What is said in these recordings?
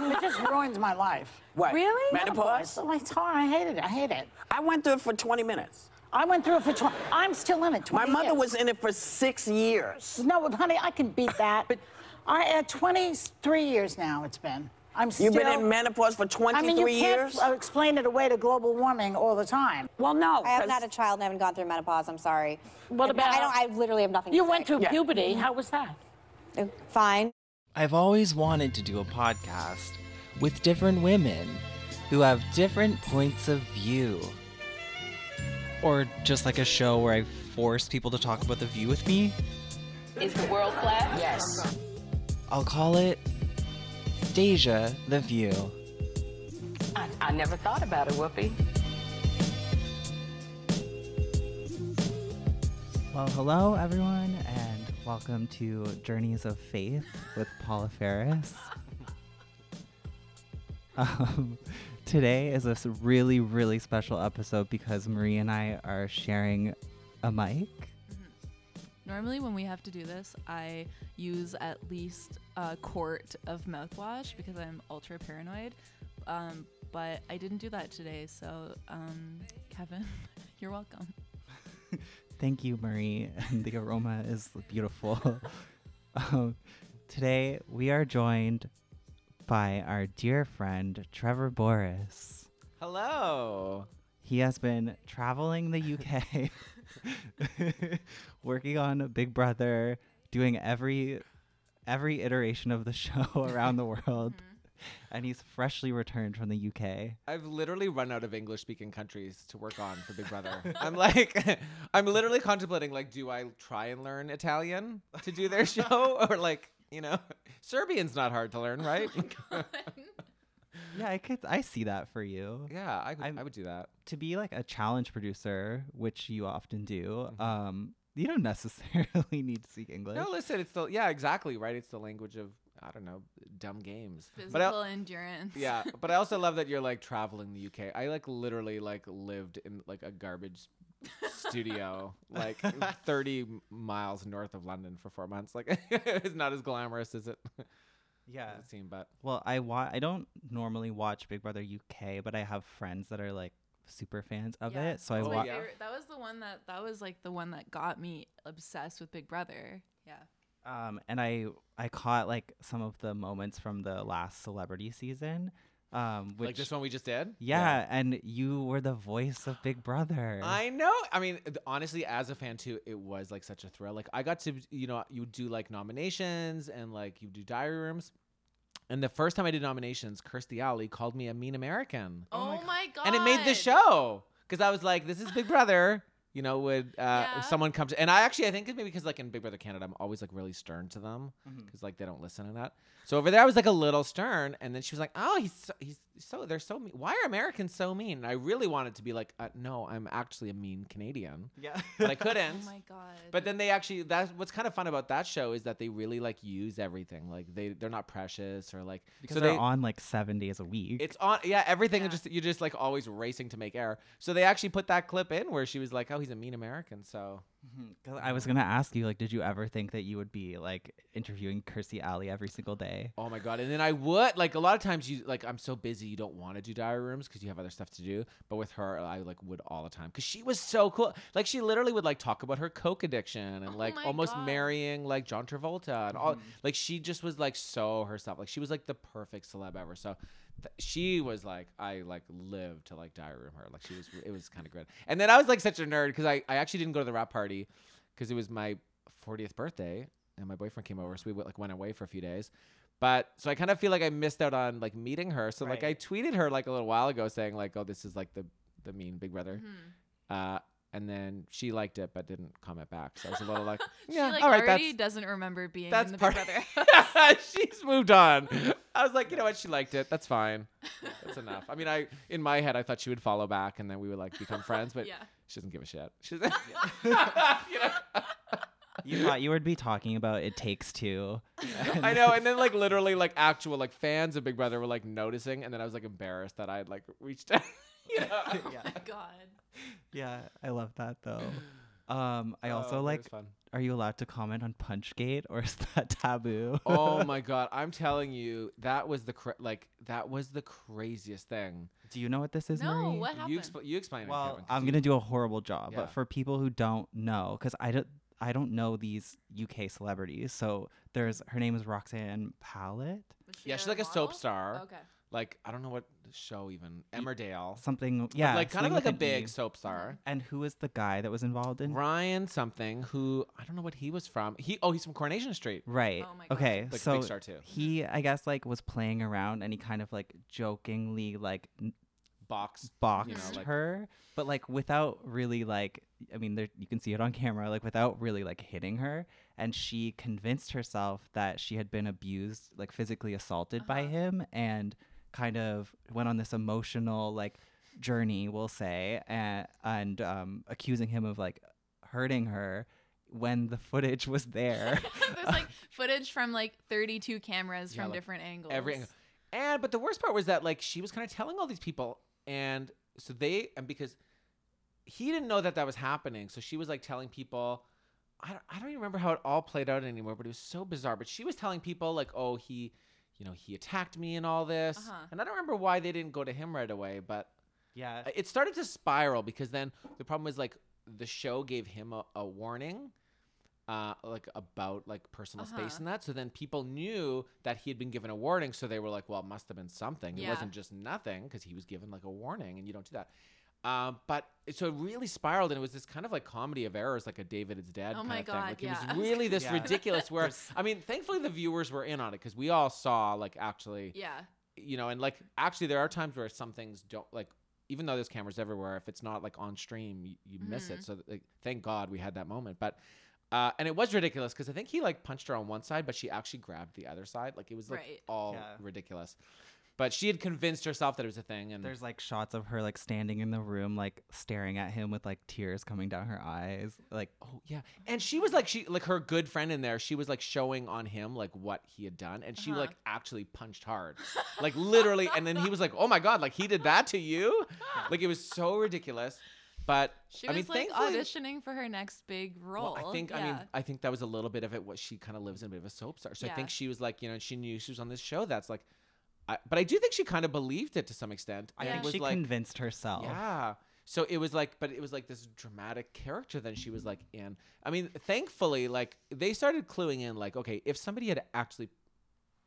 It just ruins my life. What? Really? Menopause? It's, it's hard. I hate it. I hate it. I went through it for 20 minutes. I went through it for 20. I'm still in it. 20 My mother years. was in it for six years. No, honey, I can beat that. But I at 23 years now. It's been. I'm still. You've been in menopause for 23 I mean, you years? can't uh, explain it away to global warming all the time. well, no. I have not a child and I haven't gone through menopause. I'm sorry. What about- I don't. I literally have nothing. To say. You went through Yeah. puberty. How was that? Uh, Fine. I've always wanted to do a podcast with different women who have different points of view. Or just like a show where I force people to talk about the view with me. Is the world flat? Yes. I'll call it Deja the View. I, I never thought about it, Whoopi. Well, hello everyone, and welcome to Journeys of Faith with Paula Faris. Um, today is a really, really special episode because Marie and I are sharing a mic. Normally, when we have to do this, I use at least a quart of mouthwash because I'm ultra paranoid. Um, but I didn't do that today, so um, Kevin, you're welcome. Thank you, Marie. And the aroma is beautiful. um, today, we are joined by our dear friend, Trevor Boris. Hello. He has been traveling the UK, working on Big Brother, doing every every iteration of the show around the world. And he's freshly returned from the UK. I've literally run out of English speaking countries to work on for Big Brother. I'm like, I'm literally contemplating, like, do I try and learn Italian to do their show? Or, like, you know, Serbian's not hard to learn, right? Yeah, I could I see that for you. yeah, I, would- I'm- would do that. To be like a challenge producer, which you often do, Mhm. um, you don't necessarily need to speak English. No, listen, it's the, yeah, exactly, right? It's the language of, I don't know, dumb games. Physical But I, endurance. yeah, but I also love that you're like traveling the UK. I like literally like lived in like a garbage studio like 30 miles north of London for 4 months. Like it's not as glamorous as it yeah. does seem, but Well, I wa- I don't normally watch Big Brother UK, but I have friends that are like super fans of Yeah, it. So I that's my wa- That was the one that that was like the one that got me obsessed with Big Brother. Yeah. Um and I I caught like some of the moments from the last celebrity season. Um which like this one we just did? yeah, and you were the voice of Big Brother. I know. I mean, honestly, as a fan too, it was like such a thrill. Like I got to, you know, you do like nominations and like you do diary rooms. And the first time I did nominations, Kirstie Alley called me a mean American. Oh, my god. and it made the show because I was like, "This is Big Brother." You know, would uh, Yeah. someone come to? And I actually, I think it's maybe because like in Big Brother Canada, I'm always like really stern to them because like they don't listen and that. So over there, I was like a little stern, and then she was like, "Oh, he's so, he's so they're so mean. Why are Americans so mean?" And I really wanted to be like, uh, "No, I'm actually a mean Canadian," yeah. but I couldn't. Oh my god. But then they actually that's what's kind of fun about that show is that they really like use everything. Like they they're not precious or like because so they're they on like 7 days a week. it's on yeah everything Yeah. just you're just like always racing to make air. So they actually put that clip in where she was like, "Oh, he's a mean American." So Mhm. 'Cause I was going to ask you like did you ever think that you would be like interviewing Kirstie Alley every single day? oh my god, and then I would like a lot of times you like I'm so busy you don't want to do diary rooms because you have other stuff to do. But with her, I like would all the time because she was so cool. Like she literally would like talk about her coke addiction and Oh like my almost God. marrying like John Travolta and all. Like she just was like so herself. Like she was like the perfect celeb ever. So. Th- She was like I like lived to like diary room her. Like she was it was kind of good and then I was like such a nerd because I, I actually didn't go to the rap party because it was my 40th birthday and my boyfriend came over so we went, like went away for a few days. But so I kind of feel like I missed out on like meeting her. So like I tweeted her like a little while ago saying like oh this is like the the mean big brother. Mhm. uh and then she liked it but didn't comment back so I was a little like She yeah like all right already that's doesn't remember being that's in the part Big Brother. she's moved on I was like you know what she liked it that's fine that's enough I mean I in my head I thought she would follow back and then we would like become friends but yeah. she doesn't give a shit she's you know? You thought you would be talking about It Takes Two. I know, and then like literally like actual like fans of Big Brother were like noticing, and then I was like embarrassed that I had like reached out. you know? yeah. Oh God. Yeah, I love that though. Um, I Oh, also it like fun. are you allowed to comment on Punchgate or is that taboo? oh my god, I'm telling you, that was the cra- like that was the craziest thing. Do you know what this is, no, Marie? what happened? You expl- you explain it, Well, I'm you- gonna do a horrible job, Yeah. but for people who don't know, because I don't, I don't know these UK celebrities. So there's her name is Roxanne Pallett, Was she Yeah, she's like a soap star. Okay. Like I don't know what show even Emmerdale. something. Yeah, like kind of like a with an E. big soap star. And who is the guy that was involved in? Ryan something who I don't know what he was from. He oh he's from Coronation Street. Right. Oh my God. okay. Like a so big star too. he, I guess, like was playing around, and he kind of like jokingly like n- Box. boxed like- her, but like without really like. I mean, there you can see it on camera, like without really like hitting her, and she convinced herself that she had been abused, like physically assaulted by Uh-huh. him, and kind of went on this emotional like journey, we'll say, and and um, accusing him of like hurting her when the footage was there. There's like footage from like 32 cameras Yeah, from like, different angles. Every angle. And but the worst part was that like she was kind of telling all these people, and so they and because he didn't know that that was happening, so she was like telling people. I don't, I don't even remember how it all played out anymore, but it was so bizarre. But she was telling people like, oh, he, you know, he attacked me and all this, Uh-huh. and I don't remember why they didn't go to him right away, but yeah. it started to spiral because then the problem was like the show gave him a, a warning uh, like about like personal space Uh-huh. and that so then people knew that he had been given a warning so they were like well it must have been something it wasn't just nothing because he was given like a warning and you don't do that um, but so it really spiraled and it was this kind of like comedy of errors like a david is dead Oh kind my of thing like yeah. it was was really this Yeah. ridiculous where i mean thankfully the viewers were in on it because we all saw like actually Yeah. you know, and like actually there are times where some things don't like even though there's cameras everywhere, if it's not like on stream, you, you miss it. So like, thank God we had that moment. But uh, and it was ridiculous because I think he like punched her on one side, but she actually grabbed the other side. Like it was like Right. all Yeah. ridiculous. But she had convinced herself that it was a thing, and There's like shots of her like standing in the room, like staring at him with like tears coming down her eyes. Like, Oh yeah, and she was like she like her good friend in there. She was like showing on him like what he had done, and she Uh-huh. like actually punched hard, like literally. And then he was like, "Oh my god, like he did that to you!" Like it was so ridiculous. But She I was mean, like thankfully, auditioning for her next big role. Well, I think I mean I think that was a little bit of it. What she kind of lives in a bit of a soap star. So I think she was like, you know, she knew she was on this show. That's like, I, but I do think she kind of believed it to some extent. I and think was she like, convinced herself. yeah. So it was like, but it was like this dramatic character. Then she was like in. I mean, thankfully, like they started cluing in, like, okay, if somebody had actually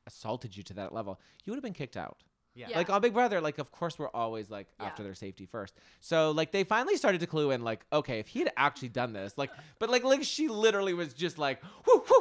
assaulted you to that level, you would have been kicked out. Yeah. Yeah. Like on Big Brother, like of course we're always like Yeah. after their safety first. So like they finally started to clue in, like okay, if he had actually done this, like, but like like she literally was just like, whoo, whoo,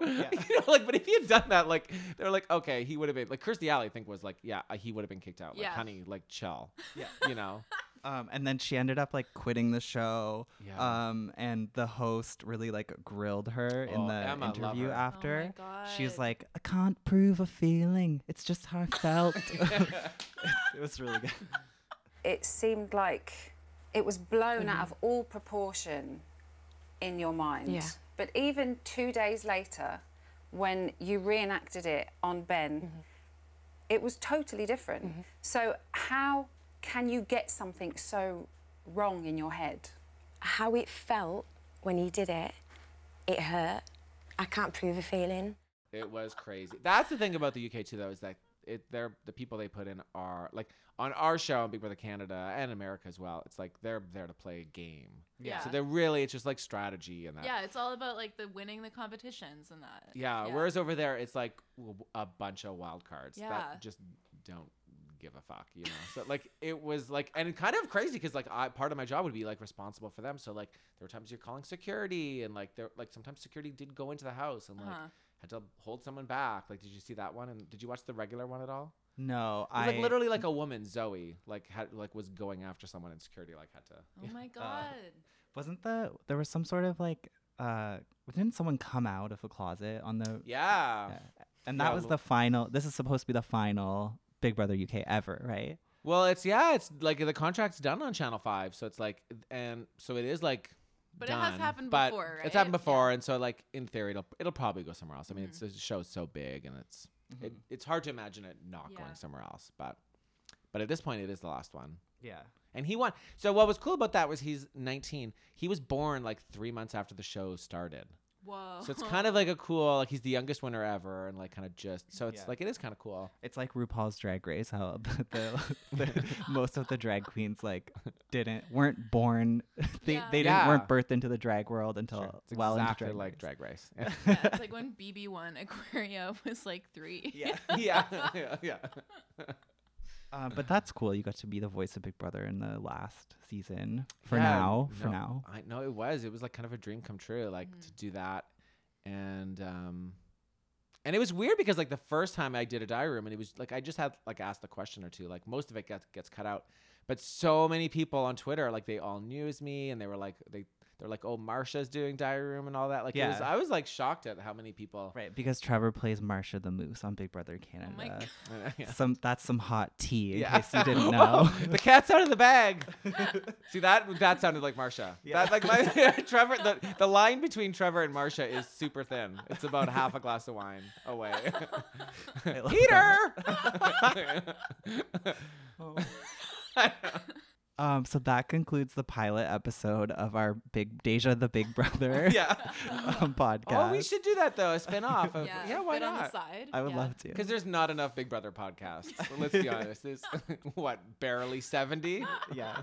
whoo, whoo. you know, like, but if he had done that, like they're like, okay, he would have been like Kirstie Alley, I think was like, yeah, he would have been kicked out. Like, Yeah. honey, like chill. Yeah. you know. Um, and then she ended up like quitting the show. Yeah. Um, and the host really like grilled her in Oh, the Emma, love interview her. Oh my after. She was God. like, I can't prove a feeling. It's just how I felt. it was really good. it seemed like it was blown out of all proportion in your mind. Yeah. But even two days later, when you reenacted it on Ben, mm-hmm. it was totally different. Mm-hmm. So, how can you get something so wrong in your head? How it felt when he did it, it hurt. I can't prove a feeling. It was crazy. That's the thing about the UK too, though, is that it they're the people they put in are like on our show on Big Brother Canada and America as well. It's like they're there to play a game. Yeah. So they're really it's just like strategy and that. yeah, it's all about like the winning the competitions and that. Yeah. Whereas over there, it's like a bunch of wild cards Yeah. that just don't give a fuck, you know. so like it was like and kind of crazy because like I part of my job would be like responsible for them. So like there were times you're calling security and like there like sometimes security did go into the house and like Uh-huh. had to hold someone back. Like did you see that one? And did you watch the regular one at all? No, It was I like literally like a woman, Zoe, like had like was going after someone and security like had to. Oh my god. wasn't the there was some sort of like uh didn't someone come out of a closet on the Yeah. and Yeah, that was the final this is supposed to be the final Big Brother UK ever, right? Well, it's yeah, it's like the contract's done on Channel Five, so it's like, and so it is like. But it has happened but before, It's happened right? before, and so like in theory, it'll it'll probably go somewhere else. I mean, it's the show's so big, and it's it, mm-hmm. it's hard to imagine it not Yeah. going somewhere else. But But at this point, it is the last one. Yeah. And he won. So what was cool about that was he's 19. He was born like three months after the show started. Whoa. So it's kind of like a cool, like he's the youngest winner ever, and like kind of just. So it's Yeah. like it is kind of cool. It's like RuPaul's Drag Race, how the, the, the most of the drag queens like didn't weren't born, they Yeah. they didn't Yeah. weren't birthed into the drag world until Sure. It's well exactly into drag like race. Drag Race. Yeah. yeah, it's like when BeBe won Aquaria was like three. Yeah. yeah, yeah, yeah. Uh, but that's cool. You got to be the voice of Big Brother in the last season. For Yeah, now, for now. I know it was. It was like kind of a dream come true, like to do that, and um, and it was weird because like the first time I did a diary room, and it was like I just had like asked a question or two. Like most of it gets gets cut out, but so many people on Twitter, like they all knew me, and they were like they they're like, oh, Marsha's doing diary room and all that. Like it was, Yeah. I was like shocked at how many people. Right, because Trevor plays Marsha the Moose on Big Brother oh Canada. Oh my God. Yeah. Some that's some hot tea in Yeah. case you didn't know. the cat's out of the bag. See that that sounded like Marsha. That like my Trevor the, the line between Trevor and Marsha is super thin. It's about half a glass of wine away. I love Peter. Um, so that concludes the pilot episode of our Big Deja the Big Brother yeah. um, podcast. Oh, we should do that though. A spin off of Yeah, yeah. why bit on the not? side. I would yeah. love to. Because there's not enough Big Brother podcasts. Let's be honest. There's what barely seventy. yeah.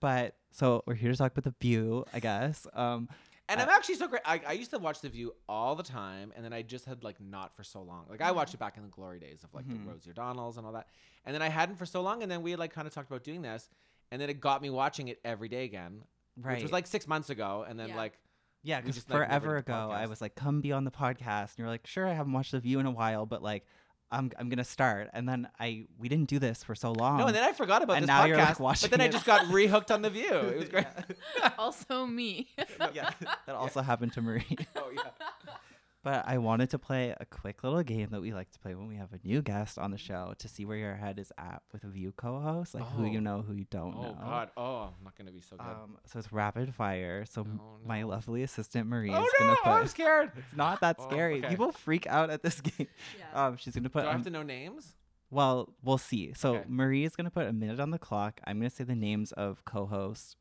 But so we're here to talk about the view, I guess. Um, And I'm actually so great. I, I used to watch The View all the time, and then I just had like not for so long. Like I watched it back in the glory days of like the Rosie O'Donnells and all that, and then I hadn't for so long, and then we had like kind of talked about doing this, and then it got me watching it every day again, which was like six months ago, and then Yeah. like yeah, we because just, like, never forever did the ago, I podcast. was like, "Come be on the podcast," and you're like, "Sure, I haven't watched the view in a while, but like, I'm I'm gonna start." And then I we didn't do this for so long. no, and then I forgot about and this now podcast, you're, like, watching but then I it. just got rehooked on The View. It was great. also me. yeah, that also happened to Marie. oh yeah. But I wanted to play a quick little game that we like to play when we have a new guest on the show to see where your head is at with a view co-host, like who you Oh. know, who you don't Oh know. Oh God. Oh, I'm not gonna be so good. Um, so it's rapid fire. So m- Oh, my lovely assistant Marie oh is gonna put. Oh, I'm scared. It's not that Oh, scary. okay. People freak out at this game. Yeah. Um, she's gonna put. Do I have um, to know names? well, we'll see. So Okay. Marie is gonna put a minute on the clock. I'm gonna say the names of co-hosts.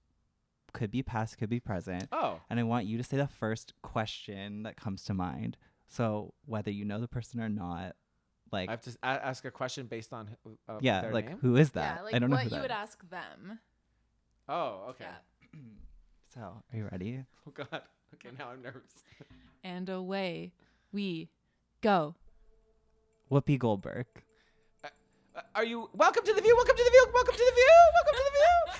Could be past, could be present. Oh. And I want you to say the first question that comes to mind. So whether you know the person or not, like I have to s- a- ask a question based on who- uh, yeah, their like name? who is that? yeah, like I don't know what who you that would is. ask them. Oh, okay. Yeah. So are you ready? Oh God. Okay, now I'm nervous. And away we go. Whoopi Goldberg. Uh, are you welcome to the view? Welcome to the view. Welcome to the view. Welcome to the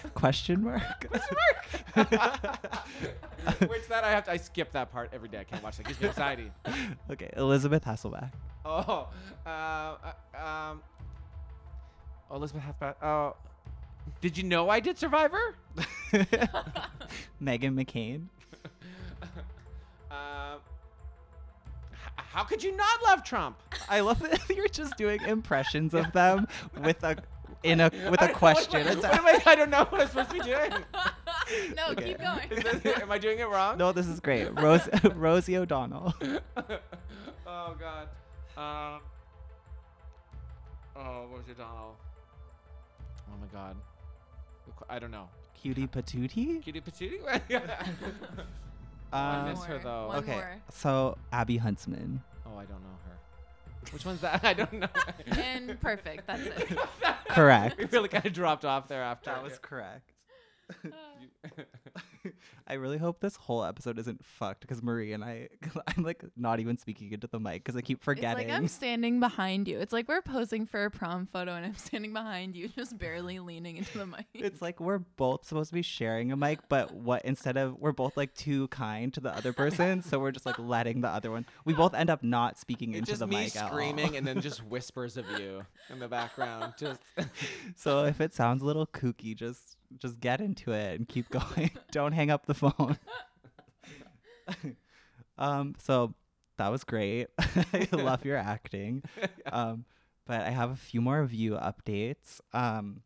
view. Question mark. Question mark. Which that I have to. I skip that part every day. I can't watch that. Gives me anxiety. okay, Elisabeth Hasselbeck. Oh, uh, uh, um, oh, Elizabeth Halfback. Oh, did you know I did Survivor? Meghan McCain. Um, h- how could you not love Trump? I love that you're just doing impressions of them with a in a with I a question. What, It's am I, what am I? I don't know what I'm supposed to be doing. no, Okay. keep going. Is this- am I doing it wrong? no, this is great. Rose Rosie O'Donnell. oh God. Um. Oh, what was your Donald? Oh my God. I don't know. Cutie Patootie. Cutie Patootie? Oh, I Um, miss her One though. more. okay, more. so Abby Huntsman. Oh, I don't know her. Which one's that? I don't know. And perfect. That's it. Correct. we really kind of dropped off there after. That was correct. I really hope this whole episode isn't fucked because Marie and I, I'm like not even speaking into the mic because I keep forgetting. It's like I'm standing behind you. It's like we're posing for a prom photo and I'm standing behind you, just barely leaning into the mic. It's like we're both supposed to be sharing a mic, but what instead of we're both like too kind to the other person, so we're just like letting the other one. We both end up not speaking It's into just the me mic at all. screaming and then just whispers of you in the background. Just So if it sounds a little kooky, just just get into it and keep going. Don't hang up the phone. um, so that was great. I love your acting. Um, but I have a few more view updates. Um,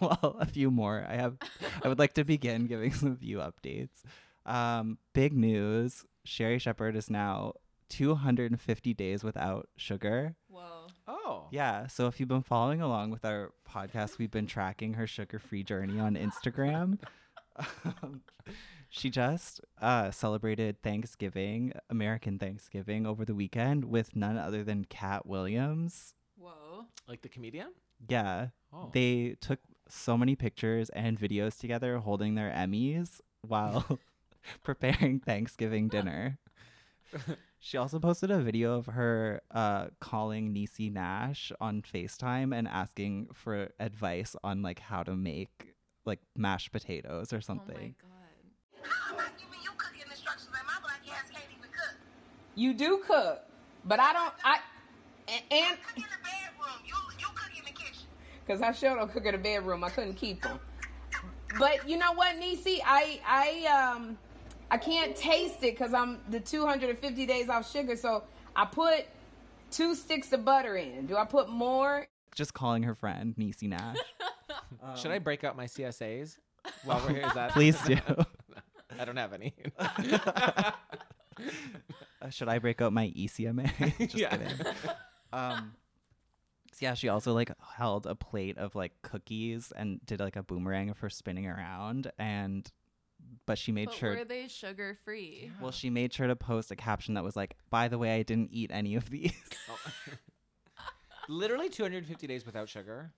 well, a few more. I have. I would like to begin giving some view updates. Um, big news: Sherri Shepherd is now 250 days without sugar. Whoa. oh Yeah. So if you've been following along with our podcast, we've been tracking her sugar-free journey on Instagram. Um, she just uh, celebrated Thanksgiving, American Thanksgiving, over the weekend with none other than Katt Williams. Whoa. Like the comedian? Yeah. Oh. They took so many pictures and videos together holding their Emmys while preparing Thanksgiving dinner. She also posted a video of her uh, calling Niecy Nash on FaceTime and asking for advice on like how to make like mashed potatoes or something. Oh my god. How am I giving you cooking instructions and my black ass can't even cook? You do cook, but I don't. I and Cook in the bedroom. You you cook in the kitchen. because I sure don't cook in the bedroom. I couldn't keep them. But you know what, Niecy? I I um I can't taste it because I'm the 250 days off sugar. So I put two sticks of butter in. Do I put more? Just calling her friend Niecy Nash. Should I break out my CSAs while we're here? Is that Please do. I don't have any. Uh, should I break out my ECMA? Just Yeah. kidding. Um, so yeah, she also like held a plate of like cookies and did like a boomerang of her spinning around, and but she made But sure. were they sugar free? well, she made sure to post a caption that was like, "By the way, I didn't eat any of these." Literally 250 days without sugar.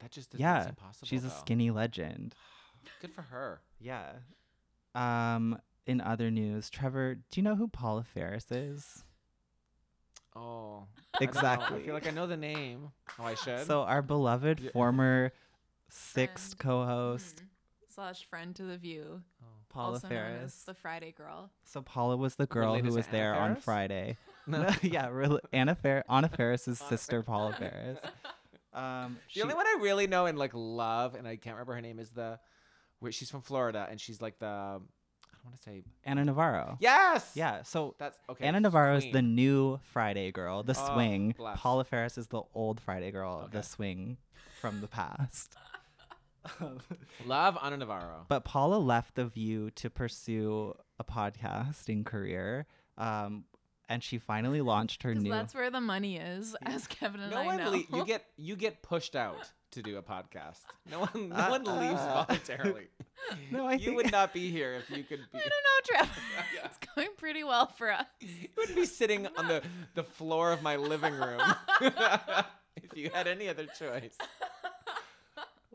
That just is yeah, impossible. she's a skinny legend. Good for her. Yeah. Um. In other news, Trevor, do you know who Paula Faris is? Oh, I don't know. Exactly. I feel like I know the name. Oh, I should. So our beloved Yeah. former sixth Friend. co-host Slash friend to the view. Paula also known as Faris. the Friday girl. So Paula was the girl who was Anna there on Faris? Friday. yeah, rel- Anna Fer- Anna Faris's sister Paula Faris. Um, the she- only one I really know and like love, and I can't remember her name, is the. Where she's from Florida, and she's like the. I don't want to say. Anna Navarro. Yes. Yeah, so That's okay. Anna Navarro is the new Friday girl, the Oh, swing. bless. Paula Faris is the old Friday girl, the swing from the past. Love Anna Navarro. But Paula left The View to pursue a podcasting career. Um, and she finally launched her Because new. that's where the money is, as Kevin and no I one know. le- you get you get pushed out to do a podcast. No one no one leaves voluntarily. no, I you think would not be here if you could be. I don't know, Trevor. it's going pretty well for us. You would be sitting on the, the floor of my living room if you had any other choice.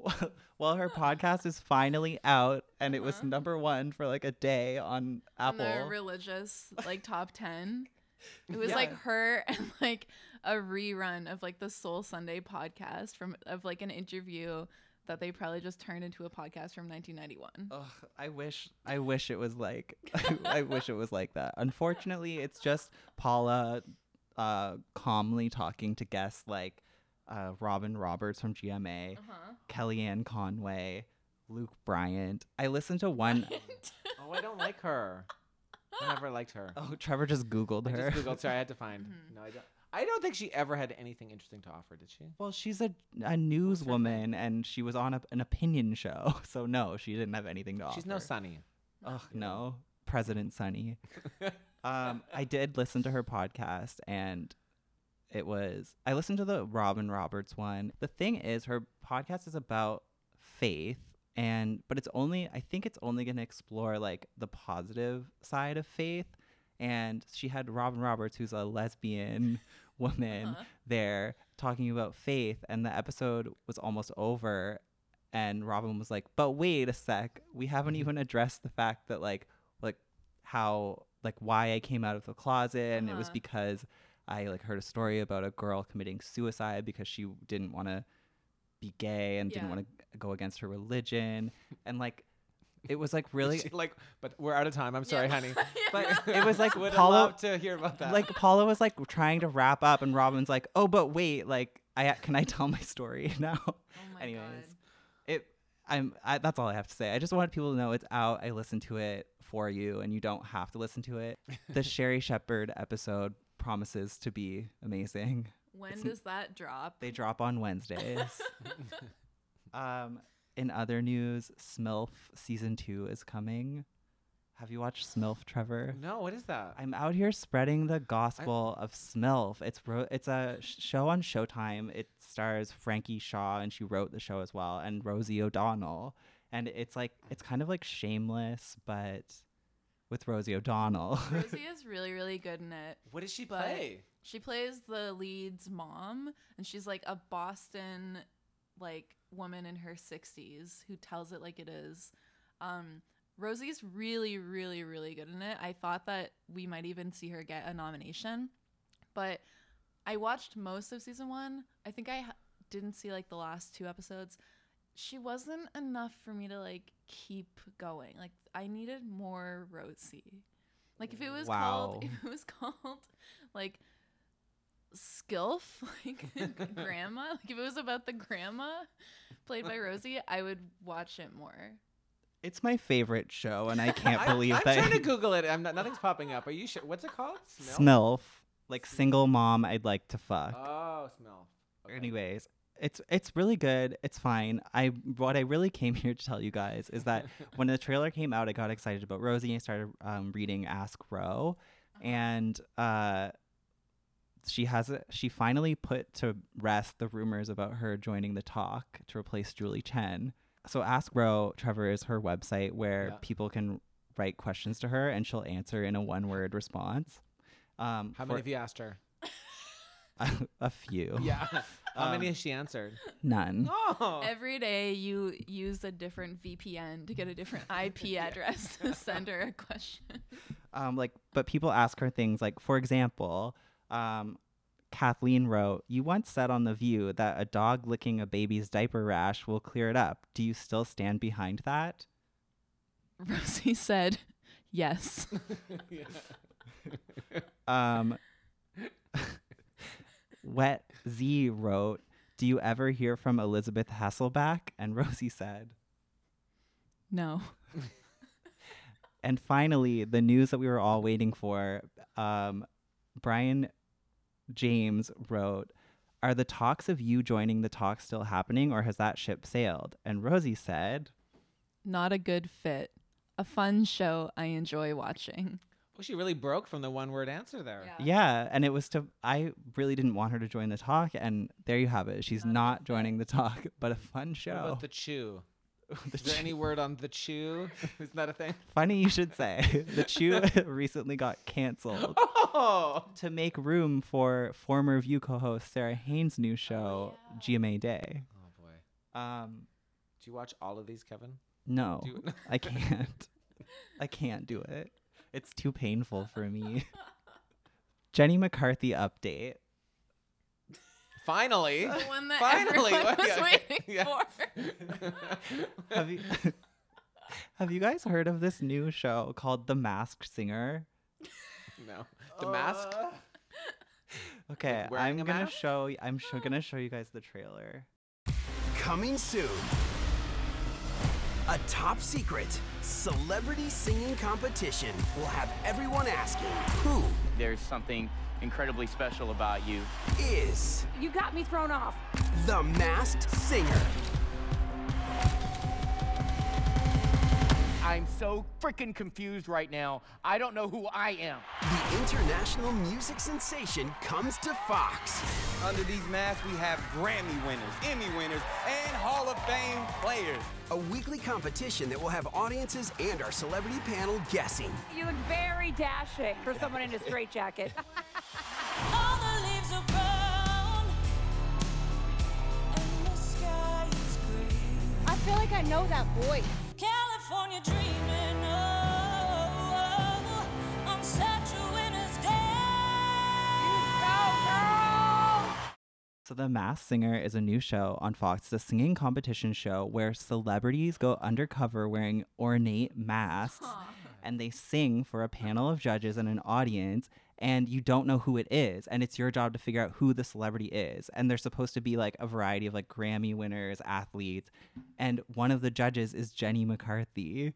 well, well, her podcast is finally out, and it was number one for like a day on On the Apple. religious like top ten. It was like her and like a rerun of like the Soul Sunday podcast from of like an interview that they probably just turned into a podcast from 1991. Ugh, I wish I wish it was like I wish it was like that. Unfortunately, it's just Paula uh calmly talking to guests like uh Robin Roberts from GMA, Uh-huh. Kellyanne Conway, Luke Bryant. I listened to one Oh, I don't like her. I never liked her. Oh, Trevor just googled I her. just googled. Sorry, I had to find. Mm-hmm. No, I don't. I don't think she ever had anything interesting to offer. Did she? Well, she's a a newswoman and she was on a, an opinion show. So no, she didn't have anything to offer. She's no Sunny. Ugh, no. President Sunny. um, I did listen to her podcast and it was I listened to the Robin Roberts one. The thing is her podcast is about faith and but it's only I think it's only going to explore like the positive side of faith and she had Robin Roberts who's a lesbian woman there talking about faith and the episode was almost over and Robin was like, "But wait a sec, we haven't even addressed the fact that like like how like why I came out of the closet and it was Uh-huh. because I like heard a story about a girl committing suicide because she didn't want to be gay and didn't want to go against her religion and like it was like really She, like, but we're out of time. I'm sorry, honey. but it was like Would Paula love to hear about that. like Paula was like trying to wrap up and Robin's like, "Oh, but wait, like I can I tell my story now?" Oh my Anyways, god. it I'm I, that's all I have to say. I just wanted people to know it's out. I listened to it for you and you don't have to listen to it. The Sherri Shepherd episode promises to be amazing. When It's- does that drop? They drop on Wednesdays. um in other news, Smilf season 2 is coming. Have you watched Smilf, Trevor? No, what is that? I'm out here spreading the gospel of Smilf. It's ro- it's a sh- show on Showtime. It stars Frankie Shaw, and she wrote the show as well, and Rosie O'Donnell. And it's like it's kind of like Shameless, but with Rosie O'Donnell. Rosie is really, really good in it. What does she but play? She plays the lead's mom, and she's like a Boston, like woman in her sixties who tells it like it is. Um, Rosie's really, really, really good in it. I thought that we might even see her get a nomination, but I watched most of season one. I think I ha- didn't see like the last two episodes. She wasn't enough for me to like keep going. Like I needed more Rosie. Like if it was called, if it was called like Skilf, like grandma, like if it was about the grandma played by Rosie, I would watch it more. it's my favorite show, and I can't believe I'm that trying to Google it. I'm not, nothing's popping up. Are you sure? What's it called? Smilf, like single mom, I'd like to fuck. Oh, smell. Okay. Anyways, it's it's really good. It's fine. I what I really came here to tell you guys is that when the trailer came out, I got excited about Rosie. I started um, reading Ask Ro, and uh, she has a, she finally put to rest the rumors about her joining the talk to replace Julie Chen. So Ask Ro, Trevor, is her website where Yeah. people can write questions to her, and she'll answer in a one word response. Um, How many have you asked her? a few. Yeah. How many Um, has she answered? None. Oh. Every day you use a different VPN to get a different IP address to send her a question. um, like but people ask her things like for example um, kathleen wrote you once said on the view that a dog licking a baby's diaper rash will clear it up do you still stand behind that Rosie said, "Yes." um, wet z wrote do you ever hear from elisabeth hasselbeck and rosie said No. And finally, the news that we were all waiting for. Um, Brian James wrote, "Are the talks of you joining the talk still happening, or has that ship sailed?" And Rosie said, Not a good fit. A fun show I enjoy watching. Well, she really broke from the one word answer there. "Yeah." And it was to. I really didn't want her to join the talk, and there you have it. She's not joining the talk, but a fun What show. about the chew? The Is there any word on the chew? Isn't that a thing? Funny you should say. the Chew recently got canceled Oh. to make room for former View co-host Sara Haines' new show, GMA Day. Oh boy. Um, Do you watch all of these, Kevin? no, Do you- I can't. I can't do it. It's too painful for me. Jenny McCarthy update. Finally. The one that Finally. everyone What- was yeah, waiting for. Have you Have you guys heard of this new show called The Masked Singer? no. The mask. Uh. Okay, wearing I'm gonna mask? show. y- I'm sh- gonna show you guys the trailer. Coming soon. A top secret celebrity singing competition will have everyone asking who There's something incredibly special about you. is You got me thrown off. the masked singer. I'm so freaking confused right now. I don't know who I am. The international music sensation comes to Fox. Under these masks, we have Grammy winners, Emmy winners, and Hall of Fame players. A weekly competition that will have audiences and our celebrity panel guessing. You look very dashing for someone in a straitjacket. I feel like I know that voice. So The Masked Singer is a new show on Fox. It's a singing competition show where celebrities go undercover wearing ornate masks and they sing for a panel of judges and an audience and you don't know who it is and it's your job to figure out who the celebrity is and they're supposed to be like a variety of like Grammy winners, athletes and one of the judges is Jenny McCarthy.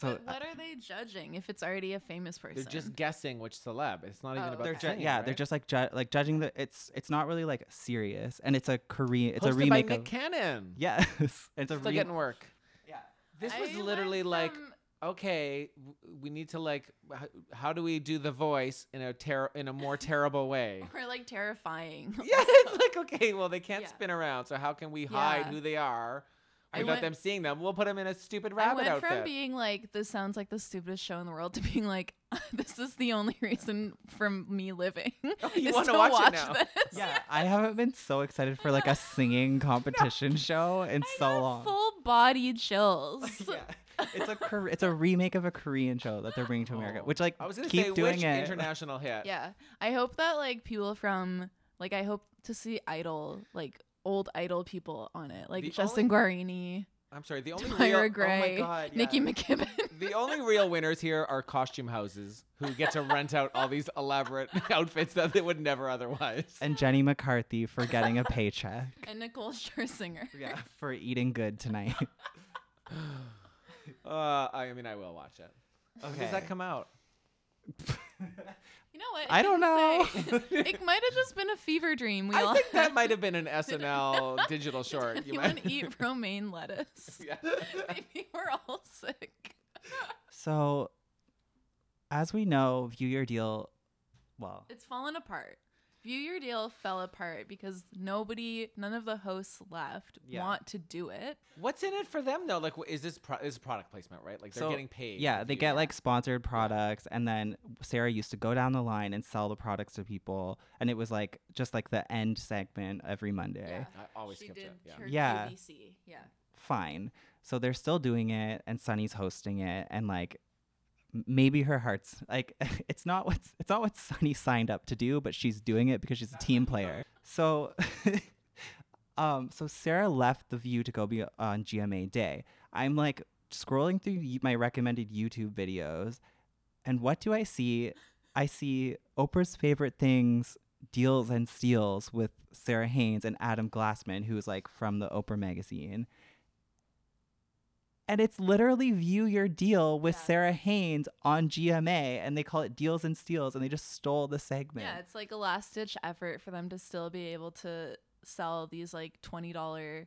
So But uh, what are they judging if it's already a famous person? They're just guessing which celeb. It's not even Oh, about they're the ju- singing, yeah, right? they're just like ju- like judging the it's it's not really like serious and it's a Korean it's Hosted a remake by Nick of Cannon. Yes, it's a Still re- getting work. Yeah. This I was went literally like from- okay, we need to like, h- how do we do the voice in a ter- in a more terrible way? Or like terrifying. yeah, it's like okay, well they can't Yeah. spin around, so how can we hide Yeah. who they are I without went- them seeing them? We'll put them in a stupid I rabbit went outfit. from being like, this sounds like the stupidest show in the world to being like, this is the only reason for me living. Oh, you wanna to watch it now. this. Yeah, I haven't been so excited for like a singing competition show in so long. Full body chills. It's a Kor- it's a remake of a Korean show that they're bringing to America, oh. which like I was gonna keep say doing which it. international hit. Yeah. I hope that like people from like I hope to see Idol, like old Idol people on it. Like The Justin Guarini, I'm sorry. The only Tyra real, Gray, oh my God, Nikki. McKibbin. The only real winners here are costume houses who get to rent out all these elaborate outfits that they would never otherwise. and Jenny McCarthy for getting a paycheck. and Nicole Scherzinger. Yeah, for eating good tonight. Uh, I mean, I will watch it. When does that come out? You know what? It I don't didn't say. it might have just been a fever dream. We all I think that might have been an SNL digital short. you might- want to eat romaine lettuce. Yeah. Maybe we're all sick. So, as we know, View Your Deal, well, It's fallen apart. View Your Deal fell apart because nobody, none of the hosts left Yeah. want to do it. What's in it for them though? Like, is this pro- is product placement, right? Like they're so, getting paid. Yeah, they you. get like sponsored products, and then Sara used to go down the line and sell the products to people, and it was like just like the end segment every Monday. Yeah. I always She skipped did it. Yeah. her Yeah. QVC. Yeah. Fine. So they're still doing it, and Sunny's hosting it, and like m- maybe her heart's like it's not what's it's not what Sunny signed up to do, but she's doing it because she's a team player. So um so Sara left the view to go be on GMA day. I'm like scrolling through my recommended YouTube videos and what do I see? I see Oprah's favorite things deals and steals with Sara Haines and Adam Glassman who's like from the Oprah magazine. And it's literally View Your Deal with Sara Haines on GMA, and they call it Deals and Steals, and they just stole the segment. Yeah, it's like a last ditch effort for them to still be able to sell these like $20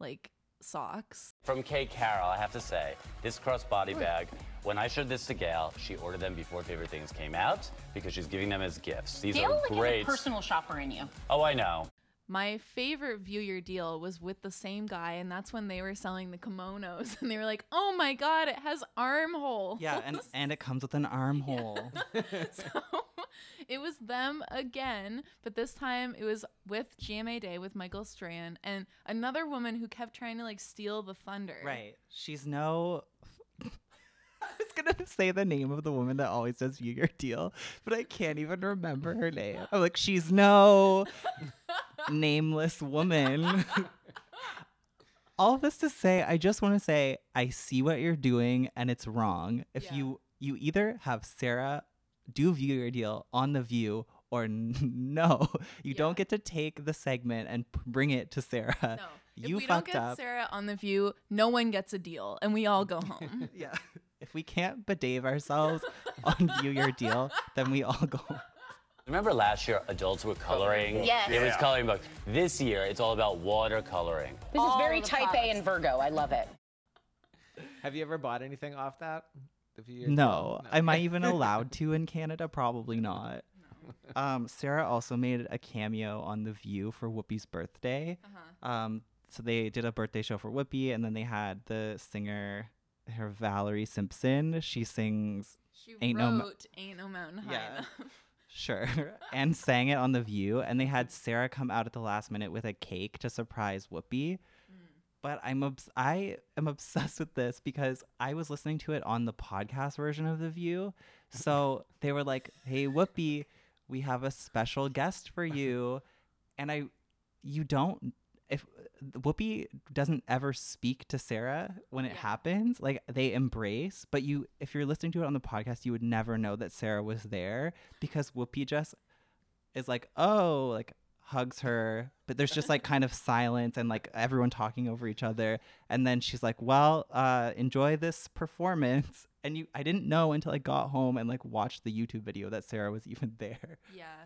like socks. From Kay Carroll, I have to say, this crossbody bag, when I showed this to Gail, she ordered them before Favorite Things came out because she's giving them as gifts. These Gail are like great. has a personal shopper in you. oh, I know. My favorite View Your Deal was with the same guy, and that's when they were selling the kimonos, and they were like, "Oh my god, it has armhole." Yeah, and, and it comes with an armhole. so it was them again, but this time it was with GMA Day with Michael Strahan and another woman who kept trying to like steal the thunder. Right. She's no. I was gonna say the name of the woman that always does View Your Deal, but I can't even remember her name. I'm like, she's no nameless woman. All this to say, I just want to say I see what you're doing and it's wrong. If you you either have Sara do View Your Deal on the View or n- no, you don't get to take the segment and p- bring it to Sara. No. You if we don't get up. Sara on the view, no one gets a deal, and we all go home. yeah. If we can't bedave ourselves on View Your Deal, then we all go. Remember last year, adults were coloring? Yes. It was coloring books. This year, it's all about water coloring. This is very the type A and Virgo. I love it. Have you ever bought anything off that? If you No. Am I even allowed to in Canada? Probably not. Um, Sara also made a cameo on The View for Whoopi's birthday. Uh-huh. Um, so they did a birthday show for Whoopi, and then they had the singer, her Valerie Simpson. She sings She "Ain't wrote No." Mo- "Ain't No Mountain High Yeah. Enough." Sure. and sang it on The View. And they had Sara come out at the last minute with a cake to surprise Whoopi. Mm. But I'm obs- I am obsessed with this because I was listening to it on the podcast version of The View. So they were like, "Hey Whoopi, we have a special guest for you." And I you don't if Whoopi doesn't ever speak to Sara when it happens, like they embrace, but you if you're listening to it on the podcast, you would never know that Sara was there because Whoopi just is like, "Oh, like hugs her, but there's just like kind of silence and like everyone talking over each other. And then she's like, "Well, uh, enjoy this performance." And you, I didn't know until I got home and like watched the YouTube video that Sara was even there. Yeah.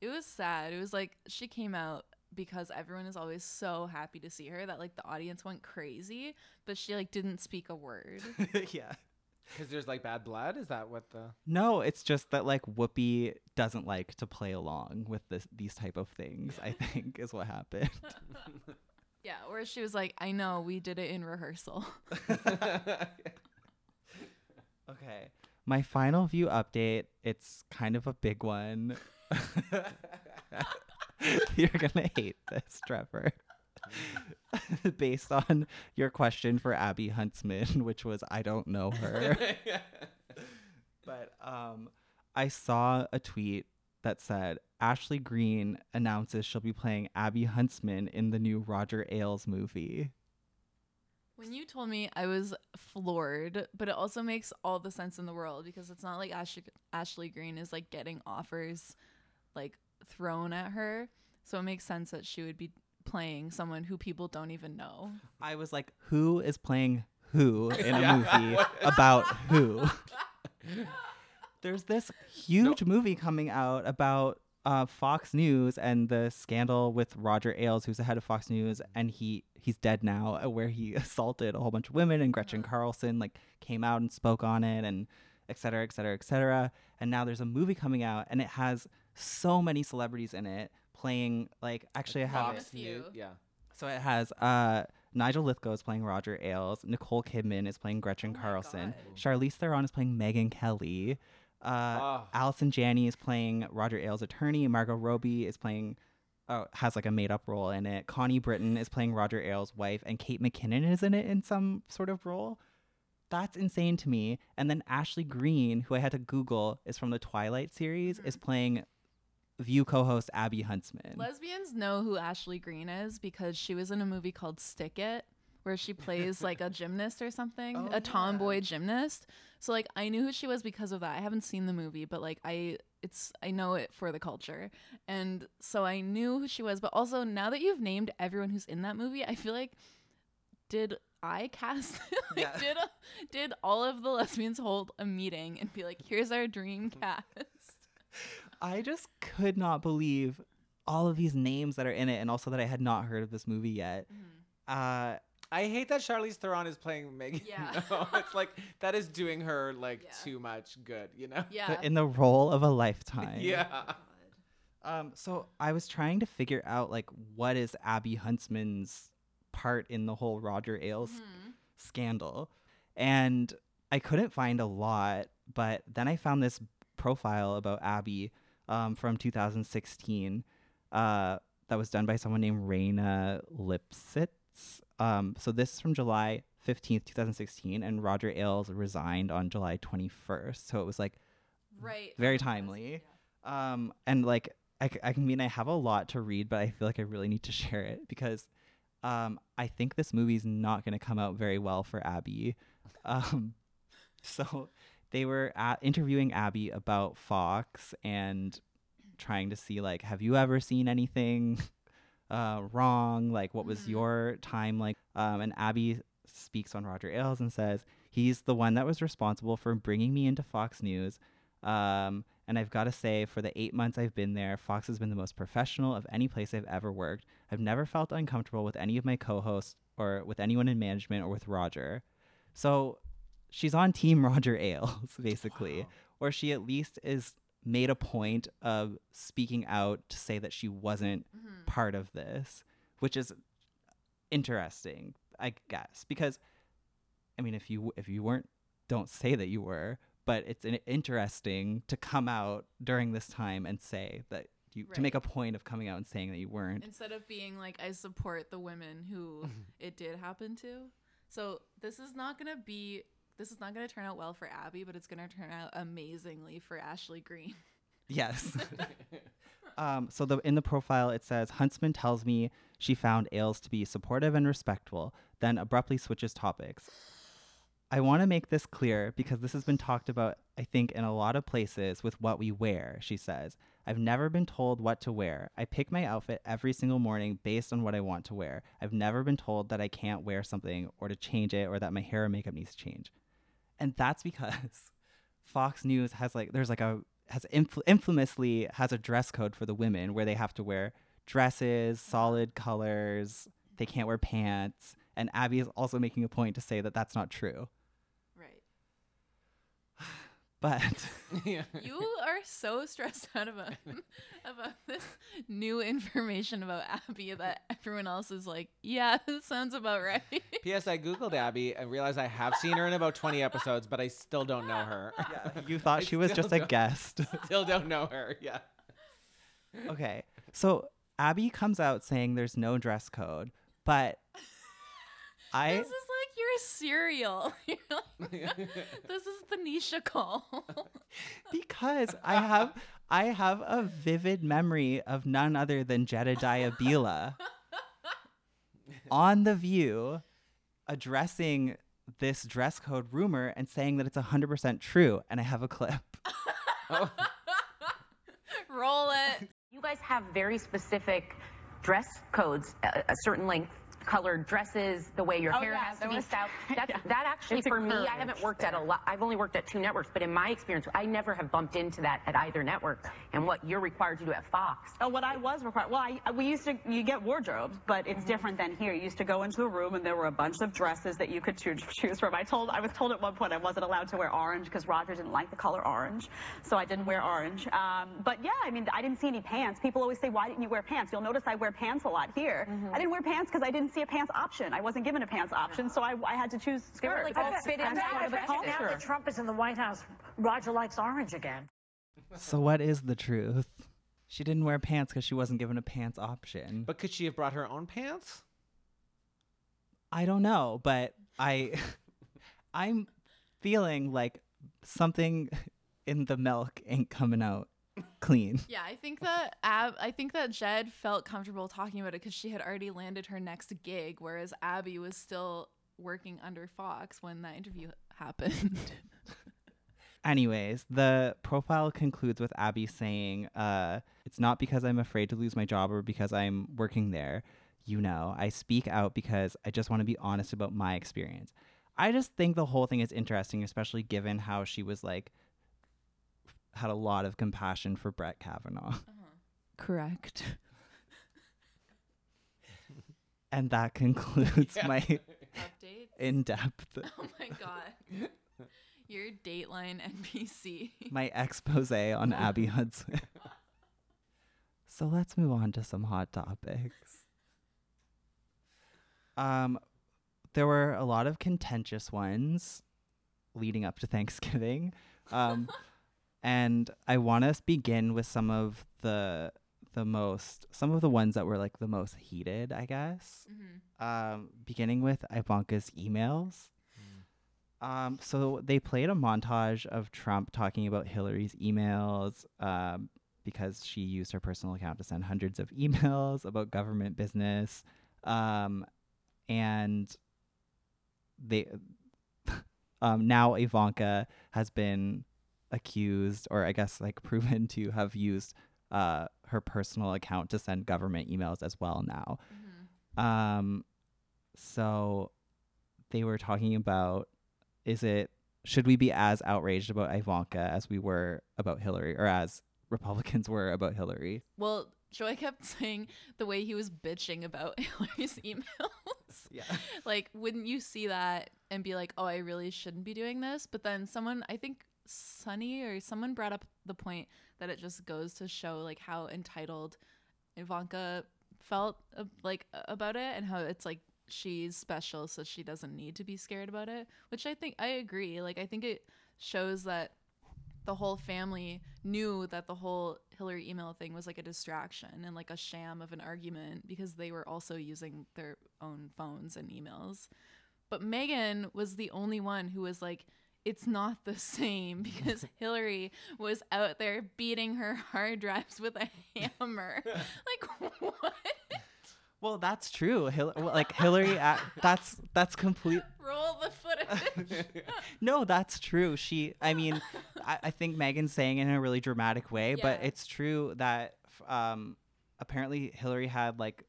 It was sad. It was like she came out because everyone is always so happy to see her that like the audience went crazy, but she like didn't speak a word. yeah. Because there's like bad blood. Is that what the? No, it's just that like Whoopi doesn't like to play along with this these type of things. I think is what happened. Yeah, where she was like, I know, we did it in rehearsal. Okay. My final view update, it's kind of a big one. You're going to hate this, Trevor. Based on your question for Abby Huntsman, which was I don't know her. but um I saw a tweet that said Ashley Greene announces she'll be playing Abby Huntsman in the new Roger Ailes movie. When you told me, I was floored, but it also makes all the sense in the world because it's not like Ashley, Ashley Greene is like getting offers like thrown at her. So it makes sense that she would be playing someone who people don't even know. I was like, who is playing who in a Yeah. movie about who? There's this huge movie coming out about uh, Fox News and the scandal with Roger Ailes, who's the head of Fox News, and he he's dead now, uh, where he assaulted a whole bunch of women, and Gretchen Carlson like came out and spoke on it, and et cetera, et cetera, et cetera. And now there's a movie coming out, and it has so many celebrities in it playing. Like, actually, I have Fox News. Yeah. so it has uh, Nigel Lithgow is playing Roger Ailes. Nicole Kidman is playing Gretchen Carlson. Charlize Theron is playing Megyn Kelly. Uh, Oh. Allison Janney is playing Roger Ailes' attorney. Margot Robbie is playing, oh, has like a made up role in it. Connie Britton is playing Roger Ailes' wife, and Kate McKinnon is in it in some sort of role. That's insane to me. And then Ashley Greene, who I had to Google, is from the Twilight series, is playing View co-host Abby Huntsman. Lesbians know who Ashley Greene is because she was in a movie called Stick It, where she plays like a gymnast or something, Oh, a tomboy gymnast. So like I knew who she was because of that. I haven't seen the movie, but like I it's I know it for the culture. And so I knew who she was, but also now that you've named everyone who's in that movie, I feel like did I cast like Yeah. did uh, did all of the lesbians hold a meeting and be like, here's our dream cast? I just could not believe all of these names that are in it, and also that I had not heard of this movie yet. Uh, I hate that Charlize Theron is playing Megyn. Yeah. No, it's like that is doing her like too much good, you know? but in the role of a lifetime. yeah. Um, so I was trying to figure out like what is Abby Huntsman's part in the whole Roger Ailes scandal, and I couldn't find a lot. But then I found this profile about Abby um, from 2016 uh, that was done by someone named Raina Lipsitz. Um, so this is from July 15th, 2016, and Roger Ailes resigned on July 21st. So it was like Right. very timely. Um, and like I, can mean, I have a lot to read, but I feel like I really need to share it because um, I think this movie's not going to come out very well for Abby. Um, so they were at, interviewing Abby about Fox and trying to see like, have you ever seen anything uh, wrong? Like, what was your time like? Um, and Abby speaks on Roger Ailes and says he's the one that was responsible for bringing me into Fox News. Um, and I've got to say, for the eight months I've been there, Fox has been the most professional of any place I've ever worked. I've never felt uncomfortable with any of my co hosts or with anyone in management or with Roger. So she's on Team Roger Ailes, basically, or she at least is made a point of speaking out to say that she wasn't mm-hmm. part of this, which is interesting, I guess, because I mean, if you if you weren't, don't say that you were. But it's interesting to come out during this time and say that you to make a point of coming out and saying that you weren't. Instead of being like, I support the women who it did happen to. So this is not gonna be this is not gonna turn out well for Abby, but it's gonna turn out amazingly for Ashley Greene. Yes. um, so the in the profile it says Huntsman tells me she found Ailes to be supportive and respectful, then abruptly switches topics. I want to make this clear because this has been talked about, I think, in a lot of places with what we wear, she says. I've never been told what to wear. I pick my outfit every single morning based on what I want to wear. I've never been told that I can't wear something or to change it or that my hair or makeup needs to change. And that's because Fox News has like there's like a has infl- infamously has a dress code for the women where they have to wear dresses, solid colors. They can't wear pants. And Abby is also making a point to say that that's not true. Right. But You are so stressed out about about this new information about Abby that everyone else is like, yeah, this sounds about right. P.S. I googled Abby and realized I have seen her in about 20 episodes, but I still don't know her. you thought I she was just a guest. Still don't know her. Yeah. okay. So Abby comes out saying there's no dress code, but I this is like your cereal. This is the Nisha call. because I have I have a vivid memory of none other than Jedediah Bila on the View addressing this dress code rumor and saying that it's 100% true and I have a clip. Roll it. You guys have very specific dress codes, a, a certain length colored dresses, the way your Oh, hair yeah, has to be styled. That, yeah. that actually, It's for me, I haven't worked at a lot. I've only worked at two networks, but in my experience, I never have bumped into that at either network. And what you're required to do at Fox. Oh, what I was required. Well, I, we used to, you get wardrobes, but it's different than here. You used to go into a room and there were a bunch of dresses that you could choose, choose from. I told, I was told at one point I wasn't allowed to wear orange because Roger didn't like the color orange, so I didn't wear orange. Um, but yeah, I mean, I didn't see any pants. People always say, why didn't you wear pants? You'll notice I wear pants a lot here. I didn't wear pants because I didn't see a pants option. I wasn't given a pants option, so I, I had to choose skirts. like, That's- fit that's into part of the the culture. culture. Now that Trump is in the White House, Roger likes orange again. So what is the truth? She didn't wear pants because she wasn't given a pants option. But could she have brought her own pants? I don't know, but I I'm feeling like something in the milk ain't coming out clean. Yeah, I think that Ab, I think that Jed felt comfortable talking about it because she had already landed her next gig, whereas Abby was still working under Fox when that interview happened. Anyways, the profile concludes with Abby saying, uh, It's not because I'm afraid to lose my job or because I'm working there. You know, I speak out because I just want to be honest about my experience. I just think the whole thing is interesting, especially given how she was like, had a lot of compassion for Brett Kavanaugh. Correct. And that concludes Yeah. my Updates? in depth, oh my god, your Dateline NBC. my expose on Abby Hudson. so let's move on to some hot topics. Um, there were a lot of contentious ones leading up to Thanksgiving. Um, and I want to begin with some of the the most some of the ones that were like the most heated, I guess. Um, beginning with Ivanka's emails. Um, so they played a montage of Trump talking about Hillary's emails um, because she used her personal account to send hundreds of emails about government business. Um, and they um, now Ivanka has been accused, or I guess like proven to have used uh, her personal account to send government emails as well now. Um, so they were talking about is it should we be as outraged about Ivanka as we were about Hillary, or as Republicans were about Hillary? Well, Joy kept saying the way he was bitching about Hillary's emails. Yeah. like, wouldn't you see that and be like, oh, I really shouldn't be doing this? But then someone, I think Sunny or someone brought up the point that it just goes to show like how entitled Ivanka felt like about it and how it's like she's special so she doesn't need to be scared about it which i think i agree like i think it shows that the whole family knew that the whole Hillary email thing was like a distraction and like a sham of an argument because they were also using their own phones and emails. But Meghan was the only one who was like, it's not the same because Hillary was out there beating her hard drives with a hammer. like, what? Well, that's true. Hil- like Hillary, that's that's complete. Roll the footage. No, that's true. She, I mean, I, I think Meghan's saying it in a really dramatic way, but it's true that um, apparently Hillary had like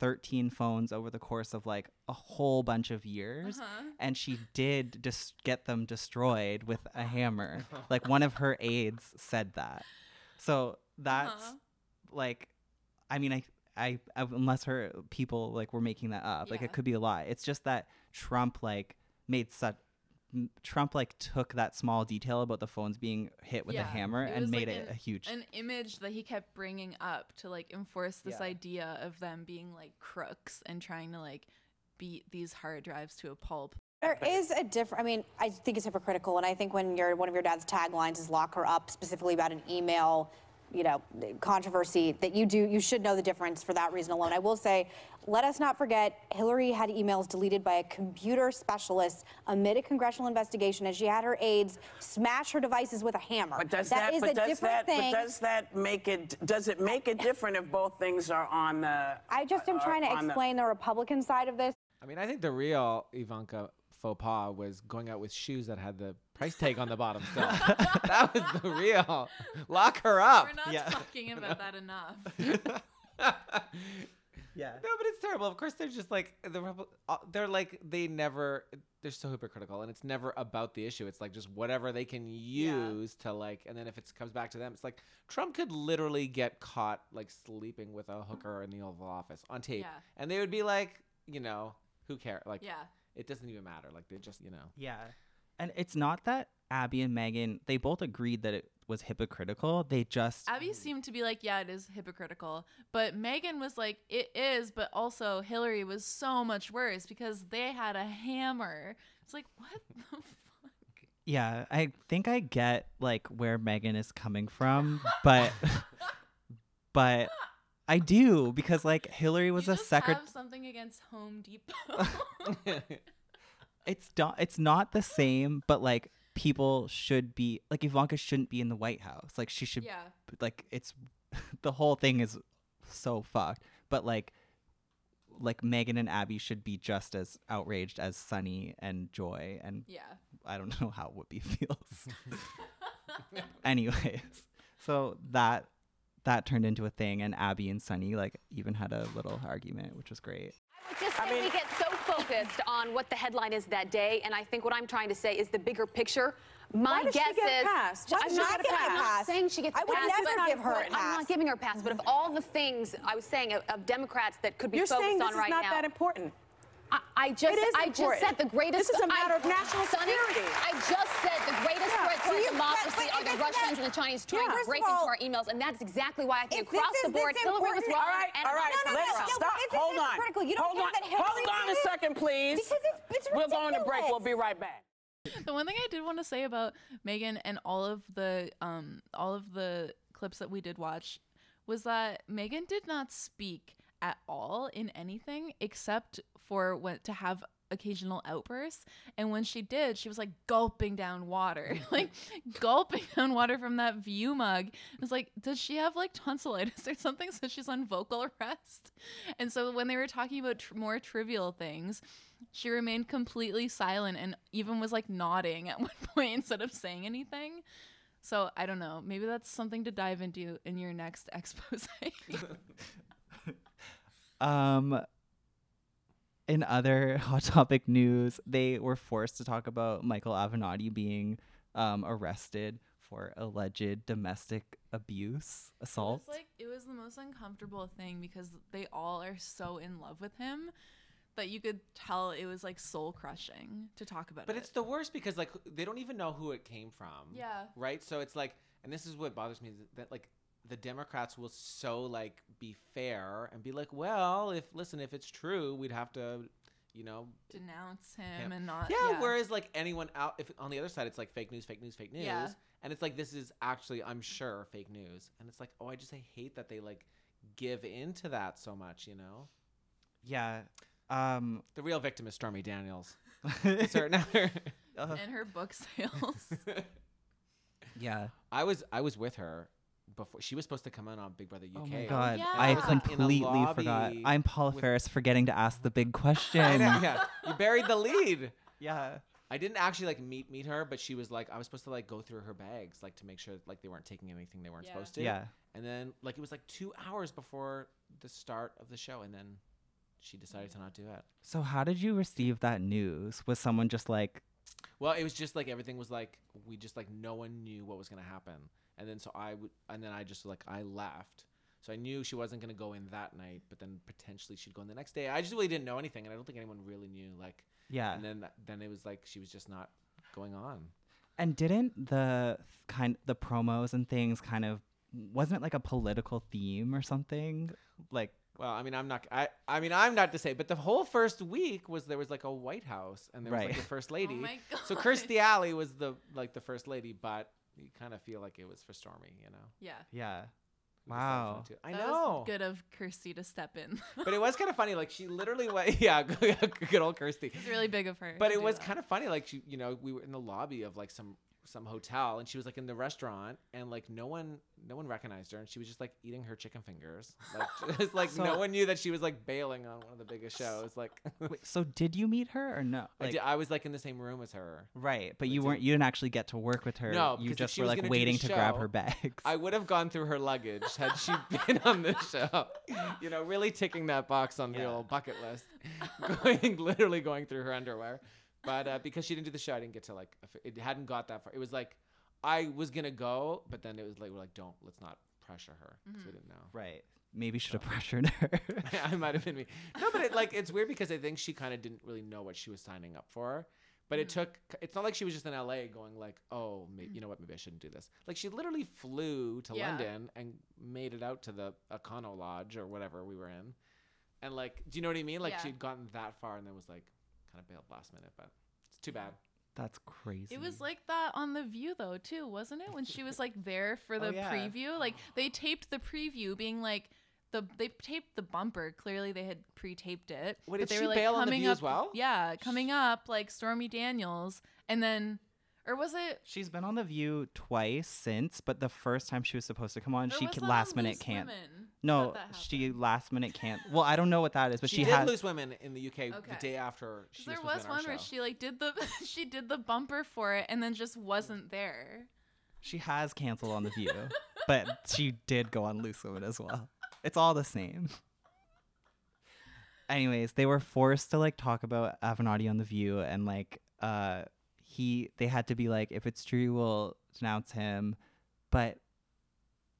13 phones over the course of like a whole bunch of years, Uh-huh. and she did just get them destroyed with a hammer. like one of her aides said that. So that's Uh-huh. like, I mean, I. I, I unless her people like were making that up, like it could be a lie. It's just that Trump like made such m- Trump like took that small detail about the phones being hit with a hammer and was, made like, it an- a huge. an image that he kept bringing up to like enforce this Yeah. idea of them being like crooks and trying to like beat these hard drives to a pulp. There is a different. I mean, I think it's hypocritical, and I think when your one of your dad's taglines is "lock her up," specifically about an email, you know, controversy, that you do, you should know the difference for that reason alone. I will say, let us not forget, Hillary had emails deleted by a computer specialist amid a congressional investigation, as she had her aides smash her devices with a hammer. But does that, is but a does different that, thing. but does that make it, does it make it different if both things are on the? I just am are trying to on the- explain the Republican side of this. I mean, I think the real Ivanka faux pas was going out with shoes that had the price tag on the bottom. Still, that was the real. Lock her up. We're not talking about that enough. yeah. No, but it's terrible. Of course, they're just like the Repu- uh, they're like they never. They're so hypocritical, and it's never about the issue. It's like just whatever they can use to like, and then if it comes back to them, it's like Trump could literally get caught like sleeping with a hooker in the Oval Office on tape, Yeah. and they would be like, you know, who cares? Like, Yeah. it doesn't even matter. Like they just, you know. Yeah. And it's not that Abby and Meghan, they both agreed that it was hypocritical. They just Abby seemed to be like, yeah, it is hypocritical. But Meghan was like, it is, but also Hillary was so much worse because they had a hammer. It's like, what the fuck? Yeah, I think I get like where Meghan is coming from, but but I do because like Hillary was a Just secret have something against Home Depot. it's not it's not the same, but like people should be like Ivanka shouldn't be in the White House. Like she should Yeah. like it's the whole thing is so fucked. But like like Meghan and Abby should be just as outraged as Sunny and Joy and Yeah. I don't know how Whoopi feels. Anyways, so that that turned into a thing and Abby and Sunny like even had a little argument, which was great. I would Just say we get so focused on what the headline is that day, and I think what I'm trying to say is the bigger picture. My does she guess get is passed? Why I'm she not, a I'm not pass? saying she gets I a would pass. never give her a I'm not giving her a pass. But of all the things I was saying of, of Democrats that could be You're focused saying this on is not now, that important. I, I just, It is I just said the greatest. This is a matter I, of national Sunny, security. I just said the greatest Yeah, threat to our democracy but- but are the Russians that- and the Chinese Yeah, trying to first of break into our emails, and that's exactly why I think across the board, Hillary was wrong. All right, and all right. Ivanka was Let's wrong. stop. if Hold on. hypocritical, you don't Hold care on. that Hold on a second, please. Because it's, it's We're going to break. We'll be right back. the one thing I did want to say about Meghan and all of the um all of the clips that we did watch was that Meghan did not speak at all in anything except for what to have occasional outbursts and when she did she was like gulping down water like gulping down water from that view mug it was like does she have like tonsillitis or something so she's on vocal arrest and so when they were talking about tr- more trivial things she remained completely silent and even was like nodding at one point instead of saying anything. So I don't know. Maybe that's something to dive into in your next expose. Um, in other hot topic news, they were forced to talk about Michael Avenatti being um, arrested for alleged domestic abuse, It assault. was like it was the most uncomfortable thing because they all are so in love with him that you could tell it was like soul crushing to talk about But it. it's the worst because like they don't even know who it came from. Yeah. Right. So it's like, and this is what bothers me that like the Democrats will so like be fair and be like, well, if listen, if it's true, we'd have to, you know, denounce him him. and not yeah, Whereas like anyone out, if on the other side, it's like fake news, fake news, fake news. Yeah. And it's like this is actually, I'm sure, fake news. And it's like, oh, I just I hate that they like give into that so much. You know. Yeah. Um, the real victim is Stormy Daniels. Certain other- and her book sales. Yeah. I was I was with her before she was supposed to come in on Big Brother UK. Oh my god, yeah. I was, like, completely forgot. I'm Paula with- Faris forgetting to ask the big question. Know, yeah, you buried the lead. Yeah. I didn't actually like meet meet her, but she was like I was supposed to like go through her bags like to make sure like they weren't taking anything they weren't Yeah. supposed to. Yeah. And then like it was like two hours before the start of the show, and then she decided to not do it. So how did you receive that news? Was someone just like, Well, it was just like everything was like we just like no one knew what was gonna happen, and then so I would, and then I just like I laughed. so I knew she wasn't gonna go in that night, but then potentially she'd go in the next day. I just really didn't know anything, and I don't think anyone really knew. Like, Yeah. And then then it was like she was just not going on. And didn't the kind the promos and things kind of wasn't it like a political theme or something? Like Well, I mean, I'm not. I, I mean, I'm not to say, but the whole first week was there was like a White House, and there was like the first oh lady. my So God. Kirstie Alley was the like the first lady, but you kind of feel like it was for Stormy, you know. Yeah. yeah. Wow. I That know. was good of Kirstie to step in. but it was kind of funny. Like she literally went, yeah, good old Kirstie. It's really big of her. But it was that. kind of funny. Like she, you know, we were in the lobby of like some some hotel, and she was like in the restaurant, and like no one no one recognized her, and she was just like eating her chicken fingers. Like just like no one knew that she was like bailing on one of the biggest shows. Like Wait, so did you meet her or no? I, did, I was like in the same room as her. right, but you weren't. You didn't actually get to work with her. No, you just were like waiting to grab her bags. I would have gone through her luggage had she been on the show. You know, really ticking that box on the old bucket list, going literally going through her underwear. But uh, because she didn't do the show, I didn't get to like. It hadn't got that far. It was like I was gonna go, but then it was like we're like, don't let's not pressure her because we mm-hmm. didn't know. right. Maybe should have pressured her. I might have been me. No, but it, like it's weird because I think she kind of didn't really know what she was signing up for. But it mm. took. It's not like she was just in LA going like, oh, may, mm. you know what? Maybe I shouldn't do this. Like she literally flew to Yeah. London and made it out to the Econo Lodge or whatever we were in, and like, do you know what I mean? Like Yeah. she'd gotten that far and then was like, kind of bailed last minute. But it's too bad. That's crazy. It was like that on The View, though, too, wasn't it? When she was like there for oh, the Oh, yeah. preview, like they taped the preview, being like the they taped the bumper. Clearly, they had pre-taped it. Wait, but did they she were like bail on The coming View up, as well? Yeah, coming up like Stormy Daniels, and then, or was it? She's been on the View twice since, but the first time she was supposed to come on, Or she was ca- that last minute can't. Women No, that that she last minute can't. Well, I don't know what that is, but she, she, did had. Loose Women in the UK the day after she 'Cause there supposed was to our one where she like did the she did the bumper for it, and then just wasn't there. She has canceled on the View, but she did go on Loose Women as well. It's all the same. Anyways, they were forced to like talk about Avenatti on the View, and like uh, he they had to be like, if it's true, we'll denounce him, but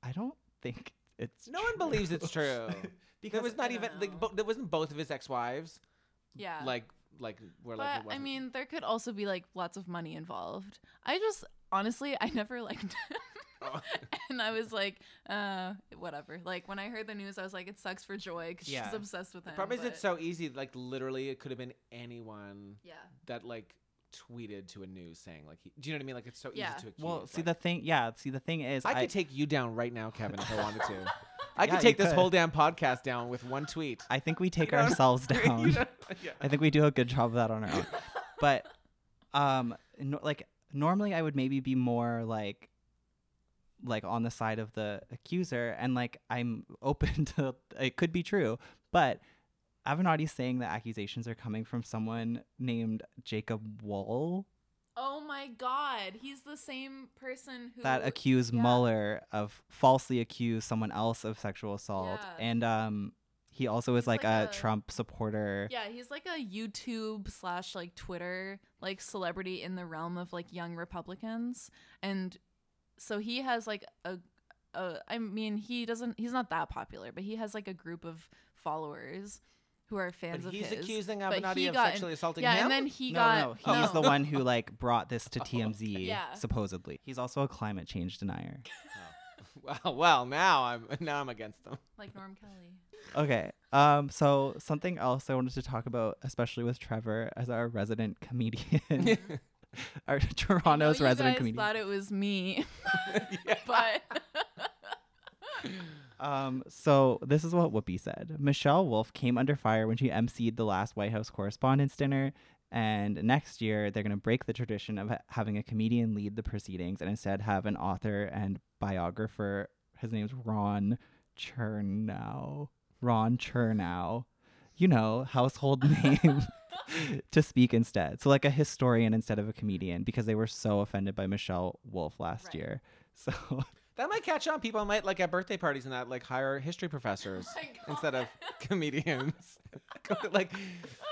I don't think it's. No one believes it's true. because it was not even don't like bo- there wasn't both of his ex-wives. Yeah. Like like were But like I mean, there could also be like lots of money involved. I just honestly, I never liked him. Oh. and I was like, uh, whatever. Like when I heard the news, I was like, it sucks for Joy because Yeah. she's obsessed with him. The problem is but- it's so easy. Like literally, it could have been anyone. Yeah. That like tweeted to a news saying like, he, do you know what I mean? Like it's so Yeah. easy to accuse. Well, see like- the thing, yeah. See the thing is, I could take you down right now, Kevin, if I wanted to. I Yeah, could take this could. whole damn podcast down with one tweet. I think we take You don't- ourselves down. don't- yeah. I think we do a good job of that on our own. But um no, like normally I would maybe be more like like on the side of the accuser and like I'm open to it could be true, but Avenatti's saying that accusations are coming from someone named Jacob Wohl Oh my God, he's the same person who that accused yeah. Mueller of falsely accused someone else of sexual assault Yeah. and um he also is like, like a, a- Trump supporter. Yeah, he's like a YouTube slash like Twitter like celebrity in the realm of like young Republicans, and so he has like a, a I mean he doesn't he's not that popular, but he has like a group of followers who are fans But of he's his. accusing But Avenatti he of got in- sexually assaulting yeah, him? and then he no, got no, he's the one who like brought this to TMZ, Yeah. supposedly. He's also a climate change denier. Well, well, now I'm now I'm against them. like Norm Kelly. Okay. Um. So something else I wanted to talk about, especially with Trevor as our resident comedian, our I know Toronto's you resident guys comedian. thought it was me, but Um, so this is what Whoopi said. Michelle Wolf came under fire when she emceed the last White House Correspondents' Dinner, and next year they're going to break the tradition of ha- having a comedian lead the proceedings and instead have an author and biographer. His name's Ron Chernow. Ron Chernow. You know, household name to speak instead. So like a historian instead of a comedian because they were so offended by Michelle Wolf last year. So That might catch on. People might like at birthday parties and that like hire history professors instead of comedians. like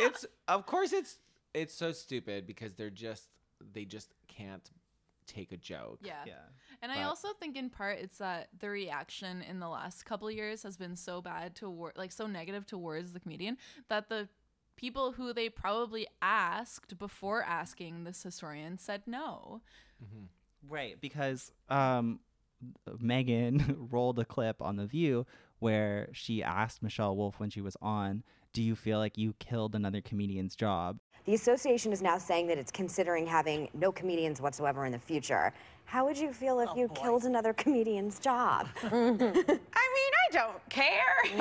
it's of course it's it's so stupid because they're just they just can't take a joke. Yeah. yeah. And I also think in part it's that the reaction in the last couple of years has been so bad toward like so negative towards the comedian that the people who they probably asked before asking this historian said no. Right, because um, Meghan rolled a clip on The View where she asked Michelle Wolf when she was on, Do you feel like you killed another comedian's job? The association is now saying that it's considering having no comedians whatsoever in the future. How would you feel if oh, you killed another comedian's job? I mean, I don't care. it's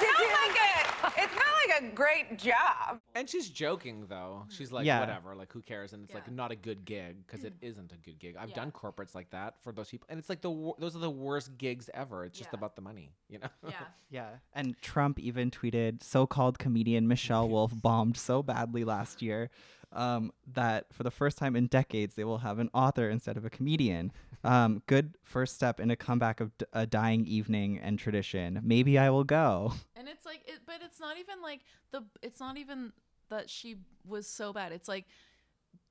not like a, it's not like a great job. And she's joking though. She's like, Yeah. whatever, like who cares? And it's like not a good gig because it mm. isn't a good gig. I've done corporates like that for those people, and it's like the wor- those are the worst gigs ever. It's just about the money, you know. Yeah. Yeah. And Trump even tweeted so called comedian Michelle Wolf bombed so badly last year um, that for the first time in decades, they will have an author instead of a comedian. Um, good first step in a comeback of d- a dying evening and tradition. Maybe I will go. And it's like, it, but it's not even like the. It's not even that she was so bad. It's like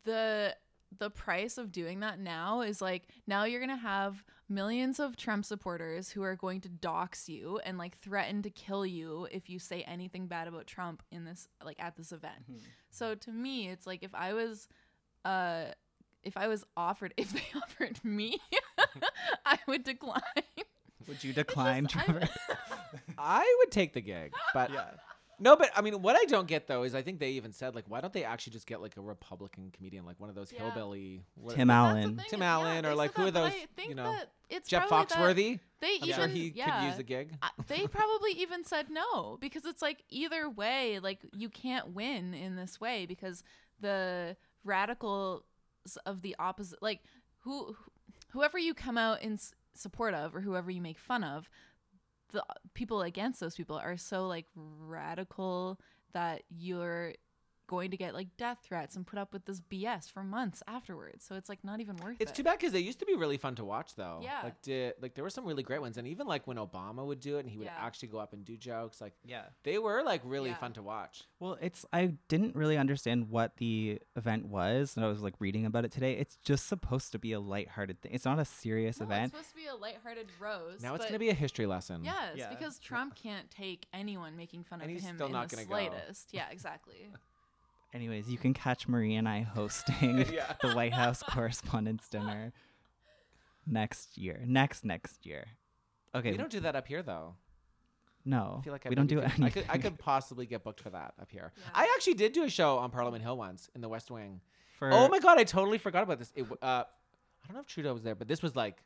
the the price of doing that now is like now you're gonna have millions of Trump supporters who are going to dox you and like threaten to kill you if you say anything bad about Trump in this like at this event. So to me, it's like if I was, uh, if I was offered, if they offered me, I would decline. Would you decline, Trevor? I would take the gig, but no, but I mean, what I don't get though is I think they even said like, why don't they actually just get like a Republican comedian, like one of those hillbilly what- Tim Allen. Tim Allen, or like who are those? I think you know, that it's Jeff probably that Foxworthy. They I'm even sure he yeah, could use the gig. I- they probably even said no because it's like either way, like you can't win in this way because the radicals of the opposite, like who, whoever you come out in s- support of or whoever you make fun of, the people against those people are so like radical that you're going to get like death threats and put up with this BS for months afterwards. So it's like not even worth It's it. It's too bad because they used to be really fun to watch, though. Yeah. Like, did like there were some really great ones, and even like when Obama would do it, and he would Yeah. actually go up and do jokes. Like, Yeah. they were like really Yeah. fun to watch. Well, it's I didn't really understand what the event was, and I was like reading about it today. It's just supposed to be a lighthearted thing. It's not a serious No, event. It's supposed to be a lighthearted roast. Now it's gonna be a history lesson. Yes, Yeah. because Trump can't take anyone making fun And of he's him still in not the gonna go. slightest. Yeah, exactly. Anyways, you can catch Marie and I hosting Yeah. the White House Correspondents' Dinner next year. Next next year. Okay. We don't do that up here though. no, I feel like I we don't do could, anything. I could, I could possibly get booked for that up here. I actually did do a show on Parliament Hill once in the West Wing. For- oh my god, I totally forgot about this. It, uh, I don't know if Trudeau was there, but this was like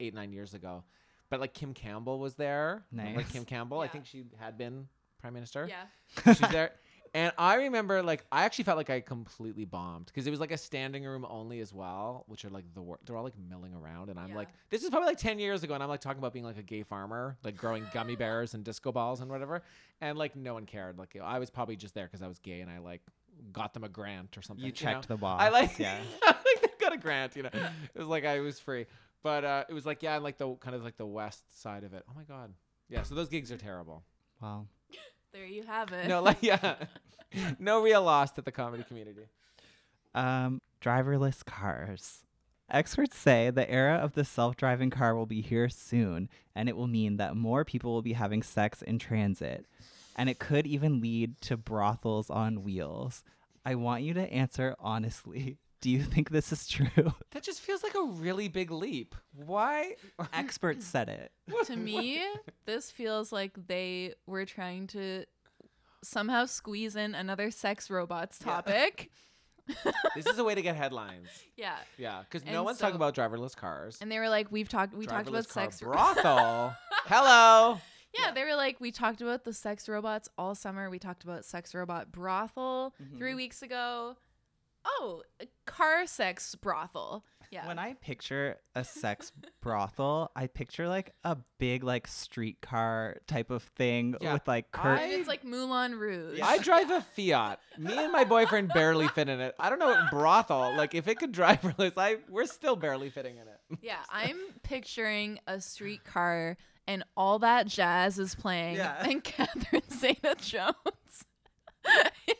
eight nine years ago. But like Kim Campbell was there. Remember Nice. Kim Campbell. I think she had been prime minister. Yeah. She's there. And I remember, like, I actually felt like I completely bombed because it was like a standing room only as well, which are like the wor- they're all like milling around, and I'm like, this is probably like ten years ago, and I'm like talking about being like a gay farmer, like growing gummy bears and disco balls and whatever, and like no one cared. Like I was probably just there because I was gay and I like got them a grant or something. You know? checked the box. I like, box, yeah. like they got a grant, you know. It was like I was free, but uh, it was like yeah, and like the kind of like the west side of it. Oh my god, yeah. So those gigs are terrible. Wow. There you have it. No, like yeah, no real loss to the comedy community. Um, driverless cars. Experts say the era of the self driving car will be here soon, and it will mean that more people will be having sex in transit. And it could even lead to brothels on wheels. I want you to answer honestly. Do you think this is true? That just feels like a really big leap. Why? Experts said it. to me, this feels like they were trying to somehow squeeze in another sex robots topic. this is a way to get headlines. Yeah. Yeah, because no And one's so- talking about driverless cars. And they were like, we've talked we talked about Driverless car sex brothel. Hello. Yeah, they were like, we talked about the sex robots all summer. We talked about sex robot brothel Mm-hmm. three weeks ago. Oh, a car sex brothel. Yeah. When I picture a sex brothel, I picture like a big like streetcar type of thing Yeah, with like and curtains. it's like Moulin Rouge. I drive a Fiat. Me and my boyfriend barely fit in it. I don't know what brothel. Like if it could driverless, I we're still barely fitting in it. Yeah, I'm picturing a streetcar and all that jazz is playing, Yeah. and Catherine Zeta Jones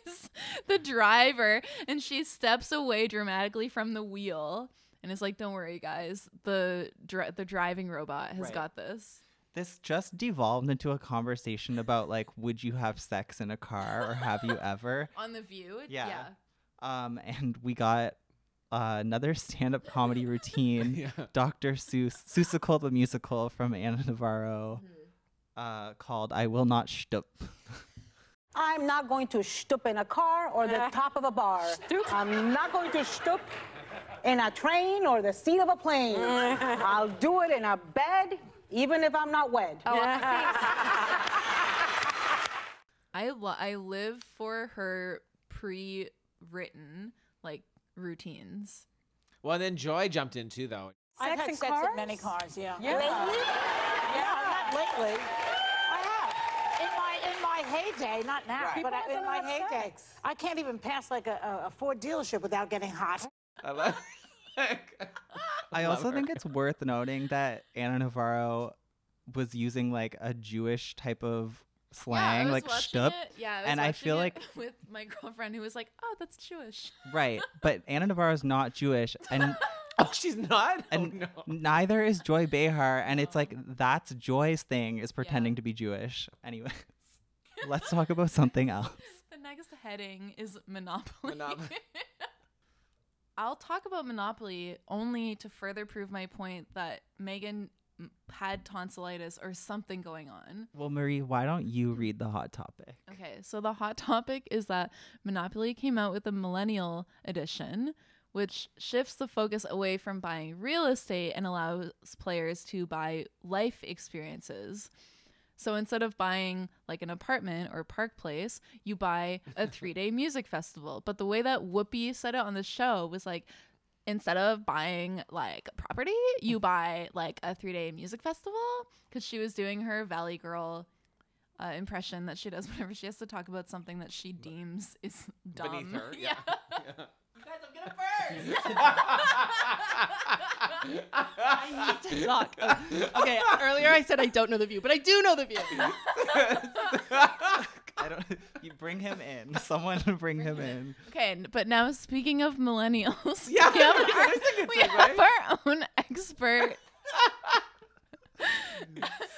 is the driver, and she steps away dramatically from the wheel and it's like, "Don't worry, guys, the dri- the driving robot has Right. got this." this just devolved into a conversation about like, would you have sex in a car or have you ever? On the View. Yeah. Yeah. Um, and we got uh, another stand-up comedy routine, Yeah. Dr. Seuss, Seussical the musical from Ana Navarro, uh, called "I Will Not Shtup." I'm not going to stoop in a car or the uh, top of a bar. I'm not going to stoop in a train or the seat of a plane. Uh. I'll do it in a bed, even if I'm not wed. Oh, I lo- I live for her pre-written like routines. Well, then Joy jumped in too, though. I've Sex had in sex cars? in many cars, yeah. Yeah. Lately? Yeah, not lately. I have. In my heyday, not now, Right. but I, in my have heyday, sex. I can't even pass like a, a, a Ford dealership without getting hot. I love. I also her. think it's worth noting that Ana Navarro was using like a Jewish type of slang, yeah, I was like watching shtup. Yeah, I was and I feel like with my girlfriend who was like, "Oh, that's Jewish." right, but Ana Navarro's not Jewish, and oh, she's not. Oh, and neither is Joy Behar, and it's like that's Joy's thing is pretending to be Jewish. Anyways, let's talk about something else. The next heading is Monopoly. Monopoly. I'll talk about Monopoly only to further prove my point that Meghan had tonsillitis or something going on. Well, Marie, why don't you read the hot topic? Okay, so the hot topic is that Monopoly came out with a millennial edition, which shifts the focus away from buying real estate and allows players to buy life experiences. So instead of buying like an apartment or park place, you buy a three day music festival. But the way that Whoopi said it on the show was like, instead of buying like property, you buy like a three day music festival because she was doing her Valley Girl uh, impression that she does whenever she has to talk about something that she deems is dumb. Beneath her, yeah. yeah. I need to talk. Okay, earlier I said I don't know the view, but I do know the view. I don't. You bring him in. Someone bring him in. Okay, n- but now speaking of millennials, Yeah, we have that's our, a good we segue. have our own expert.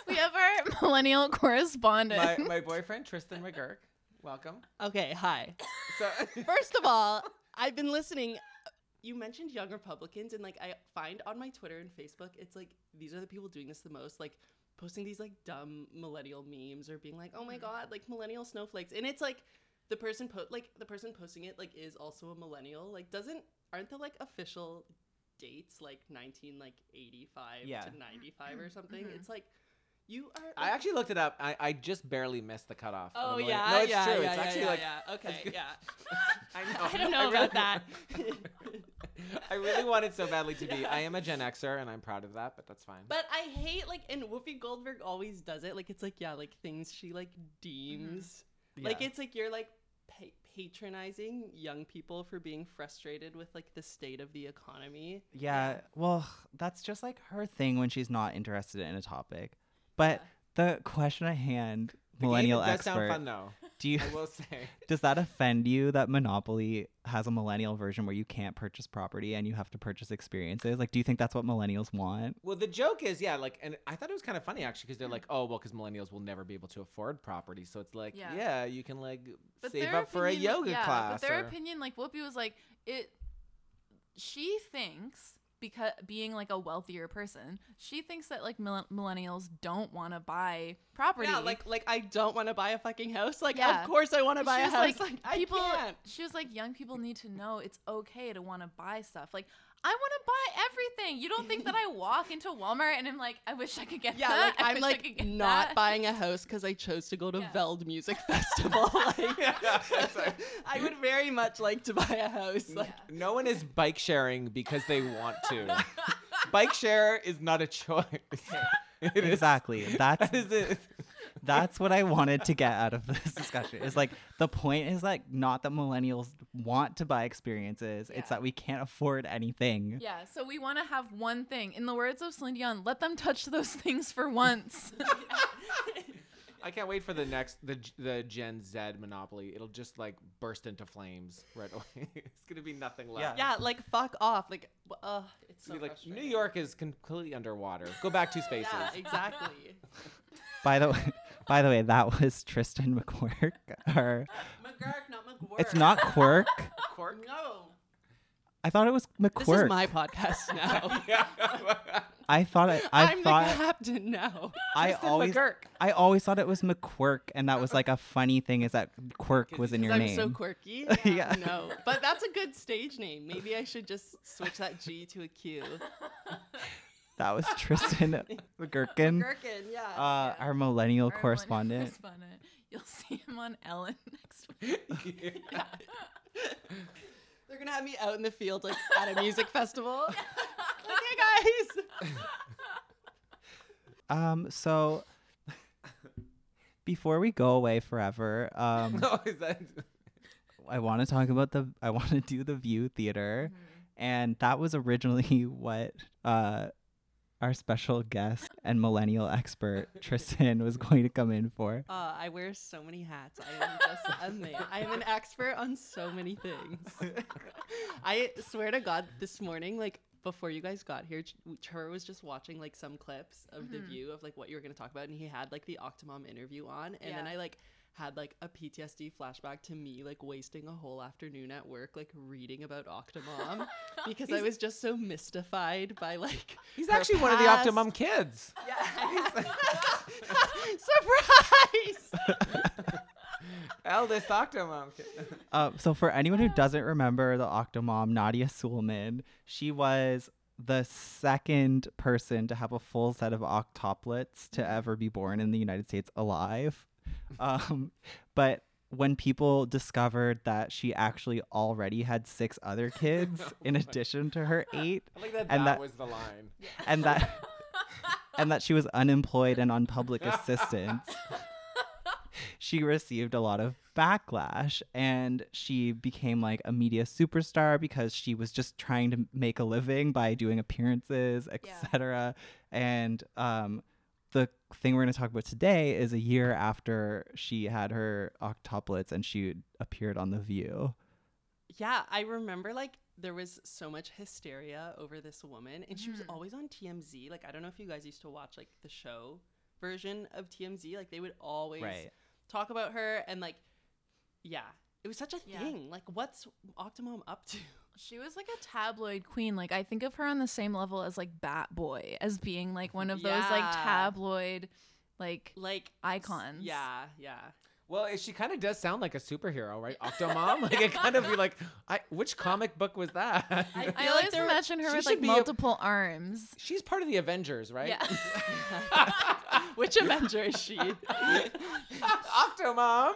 we have our millennial correspondent. my, my boyfriend Tristan McGurk. Welcome. Okay, hi. So First of all, I've been listening. Uh, you mentioned young Republicans, and like I find on my Twitter and Facebook, it's like these are the people doing this the most, like posting these like dumb millennial memes or being like, "Oh my mm. god, like millennial snowflakes," and it's like the person po- like the person posting it like is also a millennial. Like, doesn't aren't the like official dates like nineteen like eighty five Yeah. to ninety five or mm-hmm. something? Mm-hmm. It's like you are. I actually looked it up. I, I just barely missed the cutoff. of Oh a millennial- yeah, no, it's yeah, true. yeah, it's yeah, actually yeah, like yeah. Okay, yeah. I know. I don't know really- about that. I really wanted so badly to be. I am a Gen Xer, and I'm proud of that. But that's fine. But I hate like, and Whoopi Goldberg always does it. Like it's like yeah, like things she like deems. Mm-hmm. Like Yeah. it's like you're like pa- patronizing young people for being frustrated with like the state of the economy. Yeah, well, that's just like her thing when she's not interested in a topic. But the question at hand, The game millennial does expert. sound fun, though. Do you? I will say. Does that offend you that Monopoly has a millennial version where you can't purchase property and you have to purchase experiences? Like, do you think that's what millennials want? Well, the joke is, yeah, like, and I thought it was kind of funny actually because they're like, oh, well, because millennials will never be able to afford property, so it's like, Yeah. yeah, you can like But save their up for a opinion- yoga yeah, class. But their or- opinion, like Whoopi was like, it. She thinks because being like a wealthier person, she thinks that like mill- millennials don't want to buy property. Yeah, like like I don't want to buy a fucking house. Like Yeah. of course I want to She buy a house. Like, Like, I people, can't. she was like, young people need to know it's okay to want to buy stuff. Like, I want to buy everything. You don't think that I walk into Walmart and I'm like, I wish I could get Yeah, that. like I I'm like not that. buying a house because I chose to go to Veld Music Festival. like, I would very much like to buy a house. Like, no one is bike sharing because they want to. bike share is not a choice. It is- exactly. That's that is it. That's what I wanted to get out of this discussion. Is like the point is like not that millennials want to buy experiences. It's that we can't afford anything. Yeah, so we want to have one thing. In the words of Celine Dion, let them touch those things for once. I can't wait for the next the the Gen Z monopoly. It'll just like burst into flames right away. it's gonna be nothing left. Yeah, yeah like fuck off. Like, uh, it's so like. New York is completely underwater. Go back two spaces. Yeah, exactly. By the way, by the way, that was Tristan McQuirk. Or McGurk, not McWork. it's not Quirk. Quirk? No. I thought it was McQuirk. This is my podcast now. I thought it. I am thought the captain now. I Tristan always, McGurk. I always thought it was McQuirk, and that was like a funny thing is that Quirk was in your I'm name. so quirky. Yeah. No, but that's a good stage name. Maybe I should just switch that G to a Q. That was Tristan McGurkin. McGurkin, yeah, Uh, Our millennial Our correspondent. correspondent. You'll see him on Ellen next week. They're gonna have me out in the field, like at a music festival. like, hey guys. Um, so before we go away forever, um, No, is that- I want to talk about the. I want to do the View Theater, and that was originally what uh, our special guest and millennial expert Tristan was going to come in for. Uh, I wear so many hats. I am just a man. I am an expert on so many things. I swear to God, this morning, like before you guys got here, Ch- Chur was just watching like some clips of the Mhm. view of like what you were gonna talk about, and he had like the Octomom interview on, and then I like had like a PTSD flashback to me like wasting a whole afternoon at work like reading about Octomom because I was just so mystified by like He's her actually one of the past. Octomom kids. Surprise! Eldest Octomom kid. Uh, so for anyone who doesn't remember the Octomom, Nadia Suleman, she was the second person to have a full set of octoplets to ever be born in the United States alive. Um, but when people discovered that she actually already had six other kids in addition to her eight, I like that and that that was the line. and that and that she was unemployed and on public assistance. She received a lot of backlash and she became like a media superstar because she was just trying to make a living by doing appearances etc and um the thing we're going to talk about today is a year after she had her octuplets and she appeared on the view Yeah, I remember like there was so much hysteria over this woman, and she was Mhm. always on TMZ. Like, I don't know if you guys used to watch like the show version of TMZ. Like, they would always Right. talk about her, and like, yeah, it was such a Yeah. thing. Like, what's Octomom up to? She was like a tabloid queen. Like I think of her on the same level as like Bat Boy, as being like one of those like tabloid, like like icons. Yeah, yeah. Well, she kind of does sound like a superhero, right? Octomom. like it kind of be like, I, which comic book was that? I, I always imagine her with like be a- multiple arms. She's part of the Avengers, right? Yeah. Which Avenger is she? Octomom.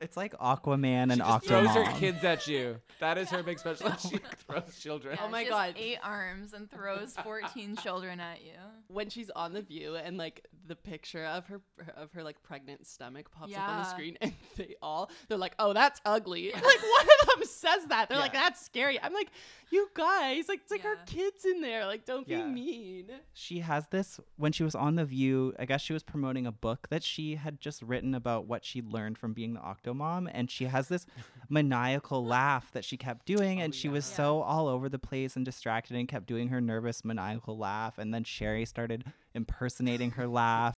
It's like aquaman and Just throws her kids at you. That is her big special. she throws children. Oh my she has God. Eight arms and throws fourteen children at you. when she's on the view and like the picture of her of her like pregnant stomach pops up on the Yeah. screen and they all they're like oh that's ugly like one of them says that they're like Yeah. that's scary i'm like you guys like it's like her kids in there like don't Yeah. be mean she has this when she was on the view i guess she was promoting a book that she had just written about what she learned from being the octomom and she has this maniacal laugh that she kept doing and oh, she was so all over the place and distracted and kept doing her nervous maniacal laugh and then sherri started impersonating her laugh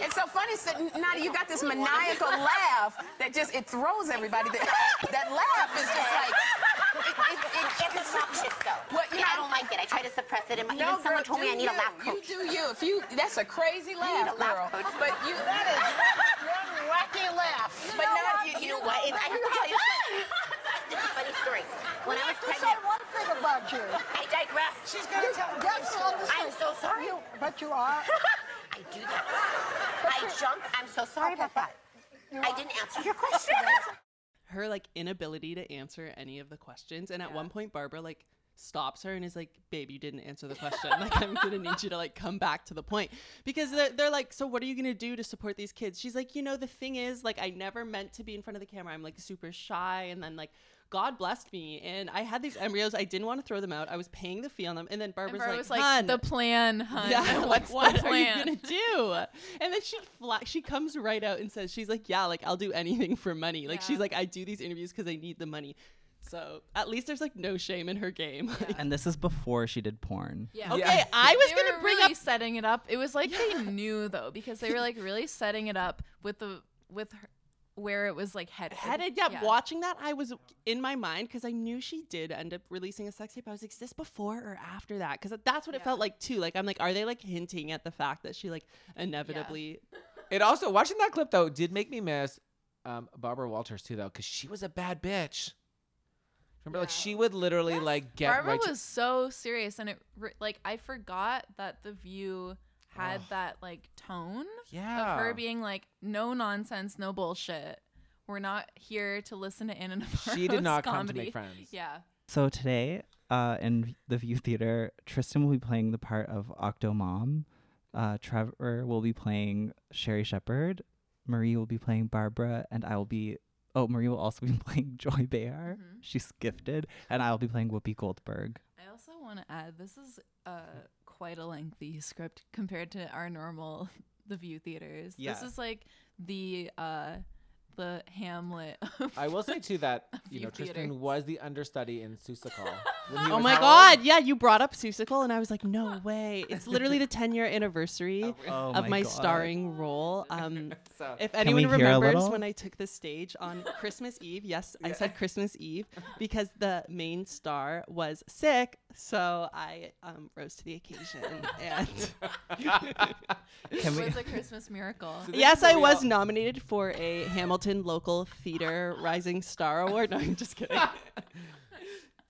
It's so funny, so, Nadia, you got this maniacal laugh that just, it throws everybody. That, that laugh is just like, it, it, it, obnoxious though. What, you Yeah, I don't like it. I try to suppress it. And my, No, even someone girl, told me I need a laugh coach. You do you. If you, that's a crazy laugh, a laugh girl. coach. But you, that is one wacky laugh. But now you, you know what? It's, I have to tell you something. It's a funny story. When I was pregnant, one thing about you. I digress. She's gonna tell. That's all the I'm so sorry. You, but you are. I do that. I jump. I'm so sorry about that. I didn't answer your question. Her like inability to answer any of the questions. And at one point barbara like stops her and is like babe you didn't answer the question. Like i'm gonna need you to like come back to the point. Because they're, they're like so what are you gonna do to support these kids? She's like you know the thing is like i never meant to be in front of the camera. I'm like super shy. And then like God blessed me, and I had these embryos. I didn't want to throw them out. I was paying the fee on them, and then Barbara's Barbara like, was like, "Hun, "The plan, hun. Yeah, What's the like, what are plan?" you gonna do? And then she fla- she comes right out and says, she's like, yeah, like I'll do anything for money. Like she's like, I do these interviews because I need the money. So at least there's like no shame in her game. Like, And this is before she did porn. Yeah. Okay, I was They gonna were bring really up setting it up. It was like they knew though because they were like really setting it up with the with her, where it was like headed. headed. Yeah, watching that, I was in my mind because I knew she did end up releasing a sex tape. I was like, is this before or after that? Because that's what it felt like too. Like I'm like, are they like hinting at the fact that she like inevitably? It also watching that clip though did make me miss um, Barbara Walters too though because she was a bad bitch. Remember, like she would literally like get Barbara right. to- was so serious, and it like I forgot that the View had Ugh. that like tone Yeah. of her being like, no nonsense, no bullshit. We're not here to listen to Ana Navarro's She did not come to comedy. make friends. Yeah. So today, uh, in the View Theater, Tristan will be playing the part of Octomom. Uh, Trevor will be playing Sherri Shepherd. Marie will be playing Barbara, and I will be. Oh, Marie will also be playing Joy Behar. She's gifted, and I'll be playing Whoopi Goldberg. I also want to add this is uh, quite a lengthy script compared to our normal The View theaters. Yeah. This is like the uh, the Hamlet. I will say too that you View know Tristan was the understudy in Seussical. Oh my Harold. god, yeah, you brought up Seussical and I was like, no way. It's literally the 10 year anniversary Oh of my my starring role. Um, So- if anyone we hear a remembers when I took the stage on Christmas Eve, yes, I said Christmas Eve because the main star was sick, so I um, rose to the occasion. and it was a Christmas miracle. yes, I was nominated for a Hamilton Local Theater Rising Star Award. No, I'm just kidding.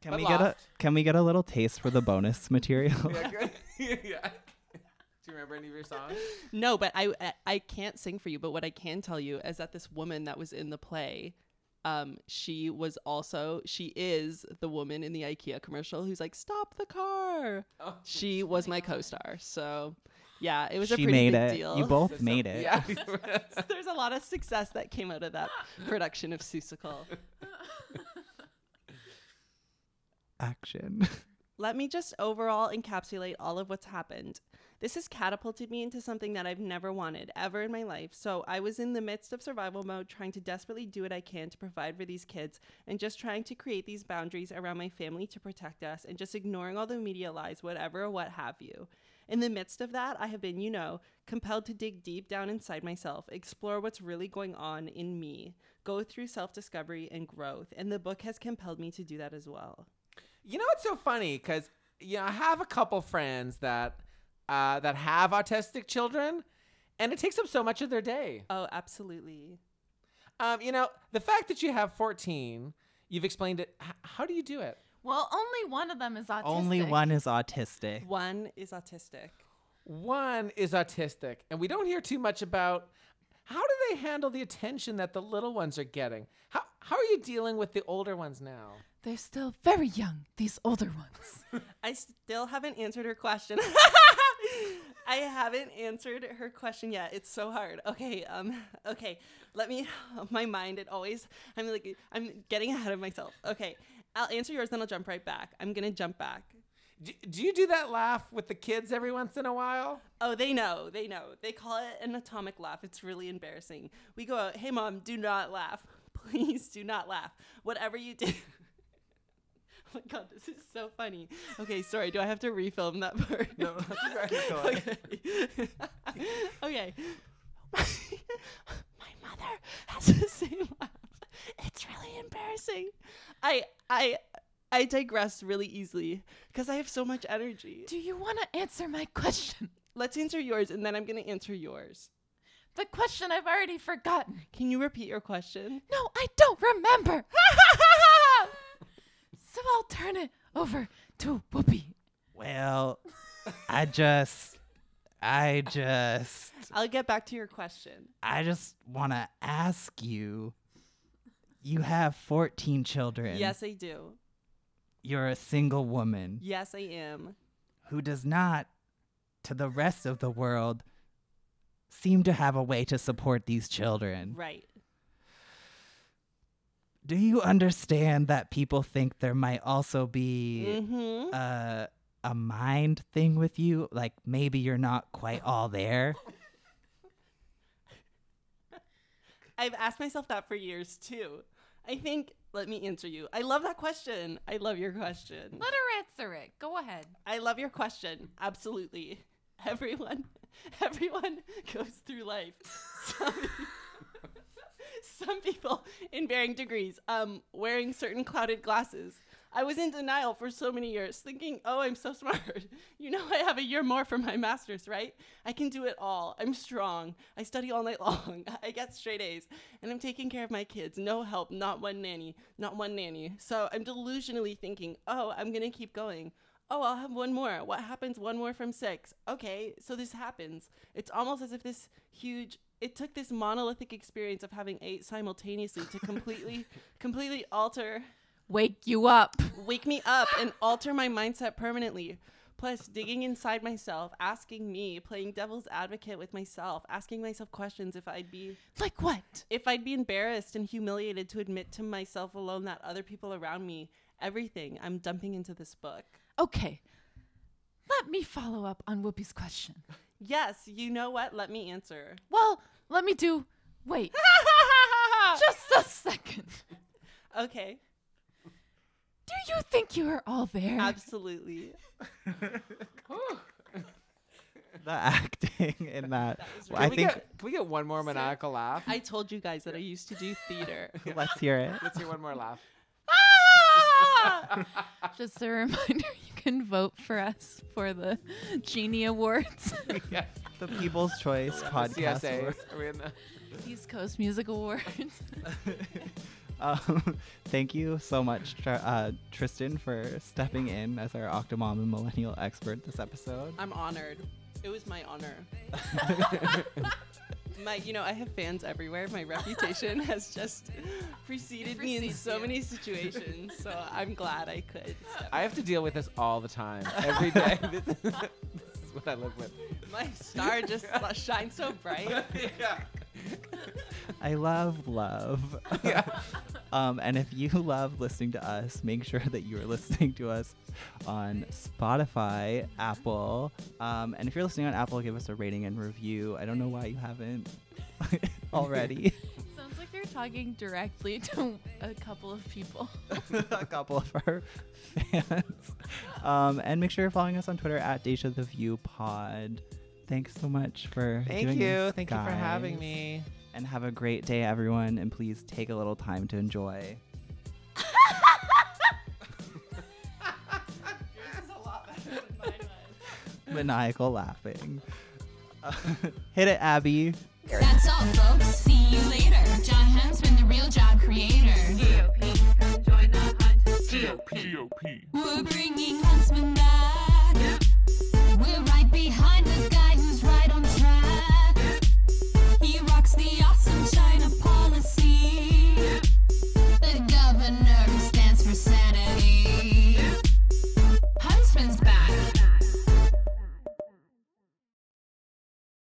Can But we get a. Can we get a little taste for the bonus material? Yeah, yeah. Do you remember any of your songs? No, but I I- I can't sing for you. But what I can tell you is that this woman that was in the play, um, she was also she is the woman in the IKEA commercial who's like, "Stop the car." Oh. She was my co-star. So, yeah, it was a She pretty made big it. deal. You both made it. Yeah. There's a lot of success that came out of that production of Seussical. Action. Let me just overall encapsulate all of what's happened. This has catapulted me into something that I've never wanted ever in my life. So I was in the midst of survival mode, trying to desperately do what I can to provide for these kids and just trying to create these boundaries around my family to protect us and just ignoring all the media lies, whatever what have you. In the midst of that, I have been, you know, compelled to dig deep down inside myself, explore what's really going on in me, go through self discovery and growth. And the book has compelled me to do that as well. You know what's so funny? Because you know, I have a couple friends that uh, that have autistic children, and it takes up so much of their day. Oh, absolutely. Um, you know, the fact that you have 14, you've explained it. H- how do you do it? Well, only one of them is autistic. Only one is autistic. One is autistic. One is autistic, and we don't hear too much about how do they handle the attention that the little ones are getting. How how are you dealing with the older ones now? They're still very young, these older ones. I still haven't answered her question. I haven't answered her question yet. It's so hard. Okay, um, okay. Let me. My mind. It always. I'm like. I'm getting ahead of myself. Okay, I'll answer yours, then I'll jump right back. I'm gonna jump back. Do, do you do that laugh with the kids every once in a while? Oh, they know. They know. They call it an atomic laugh. It's really embarrassing. We go out. Hey, mom, do not laugh. Please do not laugh. Whatever you do. Oh my god, this is so funny. Okay, sorry. Do I have to refilm that part? No, okay. okay. my mother has the same laugh. It's really embarrassing. I I I digress really easily because I have so much energy. Do you want to answer my question? Let's answer yours and then I'm going to answer yours. The question I've already forgotten. Can you repeat your question? No, I don't remember. so I'll turn it over to Whoopi. Well, I just, I just, I'll get back to your question. I just want to ask you. You have 14 children. Yes, I do. You're a single woman Yes, I am. who does not, to the rest of the world, seem to have a way to support these children. Right. do you understand that people think there might also be Mhm. uh, a mind thing with you? Like maybe you're not quite all there. I've asked myself that for years too. I think, let me answer you. I love that question. I love your question. Let her answer it. Go ahead. I love your question. Absolutely. Everyone, everyone goes through life. Some, some people in varying degrees, um, wearing certain clouded glasses. I was in denial for so many years, thinking, oh, I'm so smart. You know, I have a year more for my master's, right? I can do it all. I'm strong. I study all night long. I get straight A's. And I'm taking care of my kids. No help, not one nanny, not one nanny. So I'm delusionally thinking, oh, I'm going to keep going. Oh, I'll have one more. What happens one more from six? Okay, so this happens. It's almost as if this huge it took this monolithic experience of having eight simultaneously to completely completely alter Wake you up. wake me up and alter my mindset permanently. Plus, digging inside myself, asking me, playing devil's advocate with myself, asking myself questions if I'd be like what? If I'd be embarrassed and humiliated to admit to myself alone that other people around me, everything I'm dumping into this book. Okay. Let me follow up on Whoopi's question. Yes, you know what? Let me answer. Well, let me do. Wait. Just a second. Okay. Do you think you are all there? Absolutely. The acting in that. Can I we think. get, can we get one more maniacal laugh? I told you guys that I used to do theater. Let's hear it. Let's hear one more laugh. Ah! Just a reminder you can vote for us for the Genie Awards. yeah. The People's Choice podcast. CSA. Award. Are we in the- East Coast Music Awards. Um, thank you so much, Tr- uh, Tristan, for stepping in as our Octomom and Millennial expert this episode. I'm honored. It was my honor. my, you know, I have fans everywhere. My reputation has just preceded me in precedes so you. many situations. So I'm glad I could. Step I have to deal with this all the time, every day. this, is, this is what I live with. My star just shines so bright. yeah. I love love. um, and if you love listening to us, make sure that you are listening to us on Spotify, Apple. Um, and if you're listening on Apple, give us a rating and review. I don't know why you haven't already. Sounds like you're talking directly to a couple of people. a couple of our fans. Um, and make sure you're following us on Twitter at Deja the View Pod. Thanks so much for Thank doing you. this, Thank you for having me and have a great day, everyone. And please take a little time to enjoy. Maniacal laughing. Hit it, Abby. That's all, folks. See you later. Jon Huntsman, the real job creator. GOP. Join the hunt. GOP. GOP. We're bringing Huntsman back. We're right behind the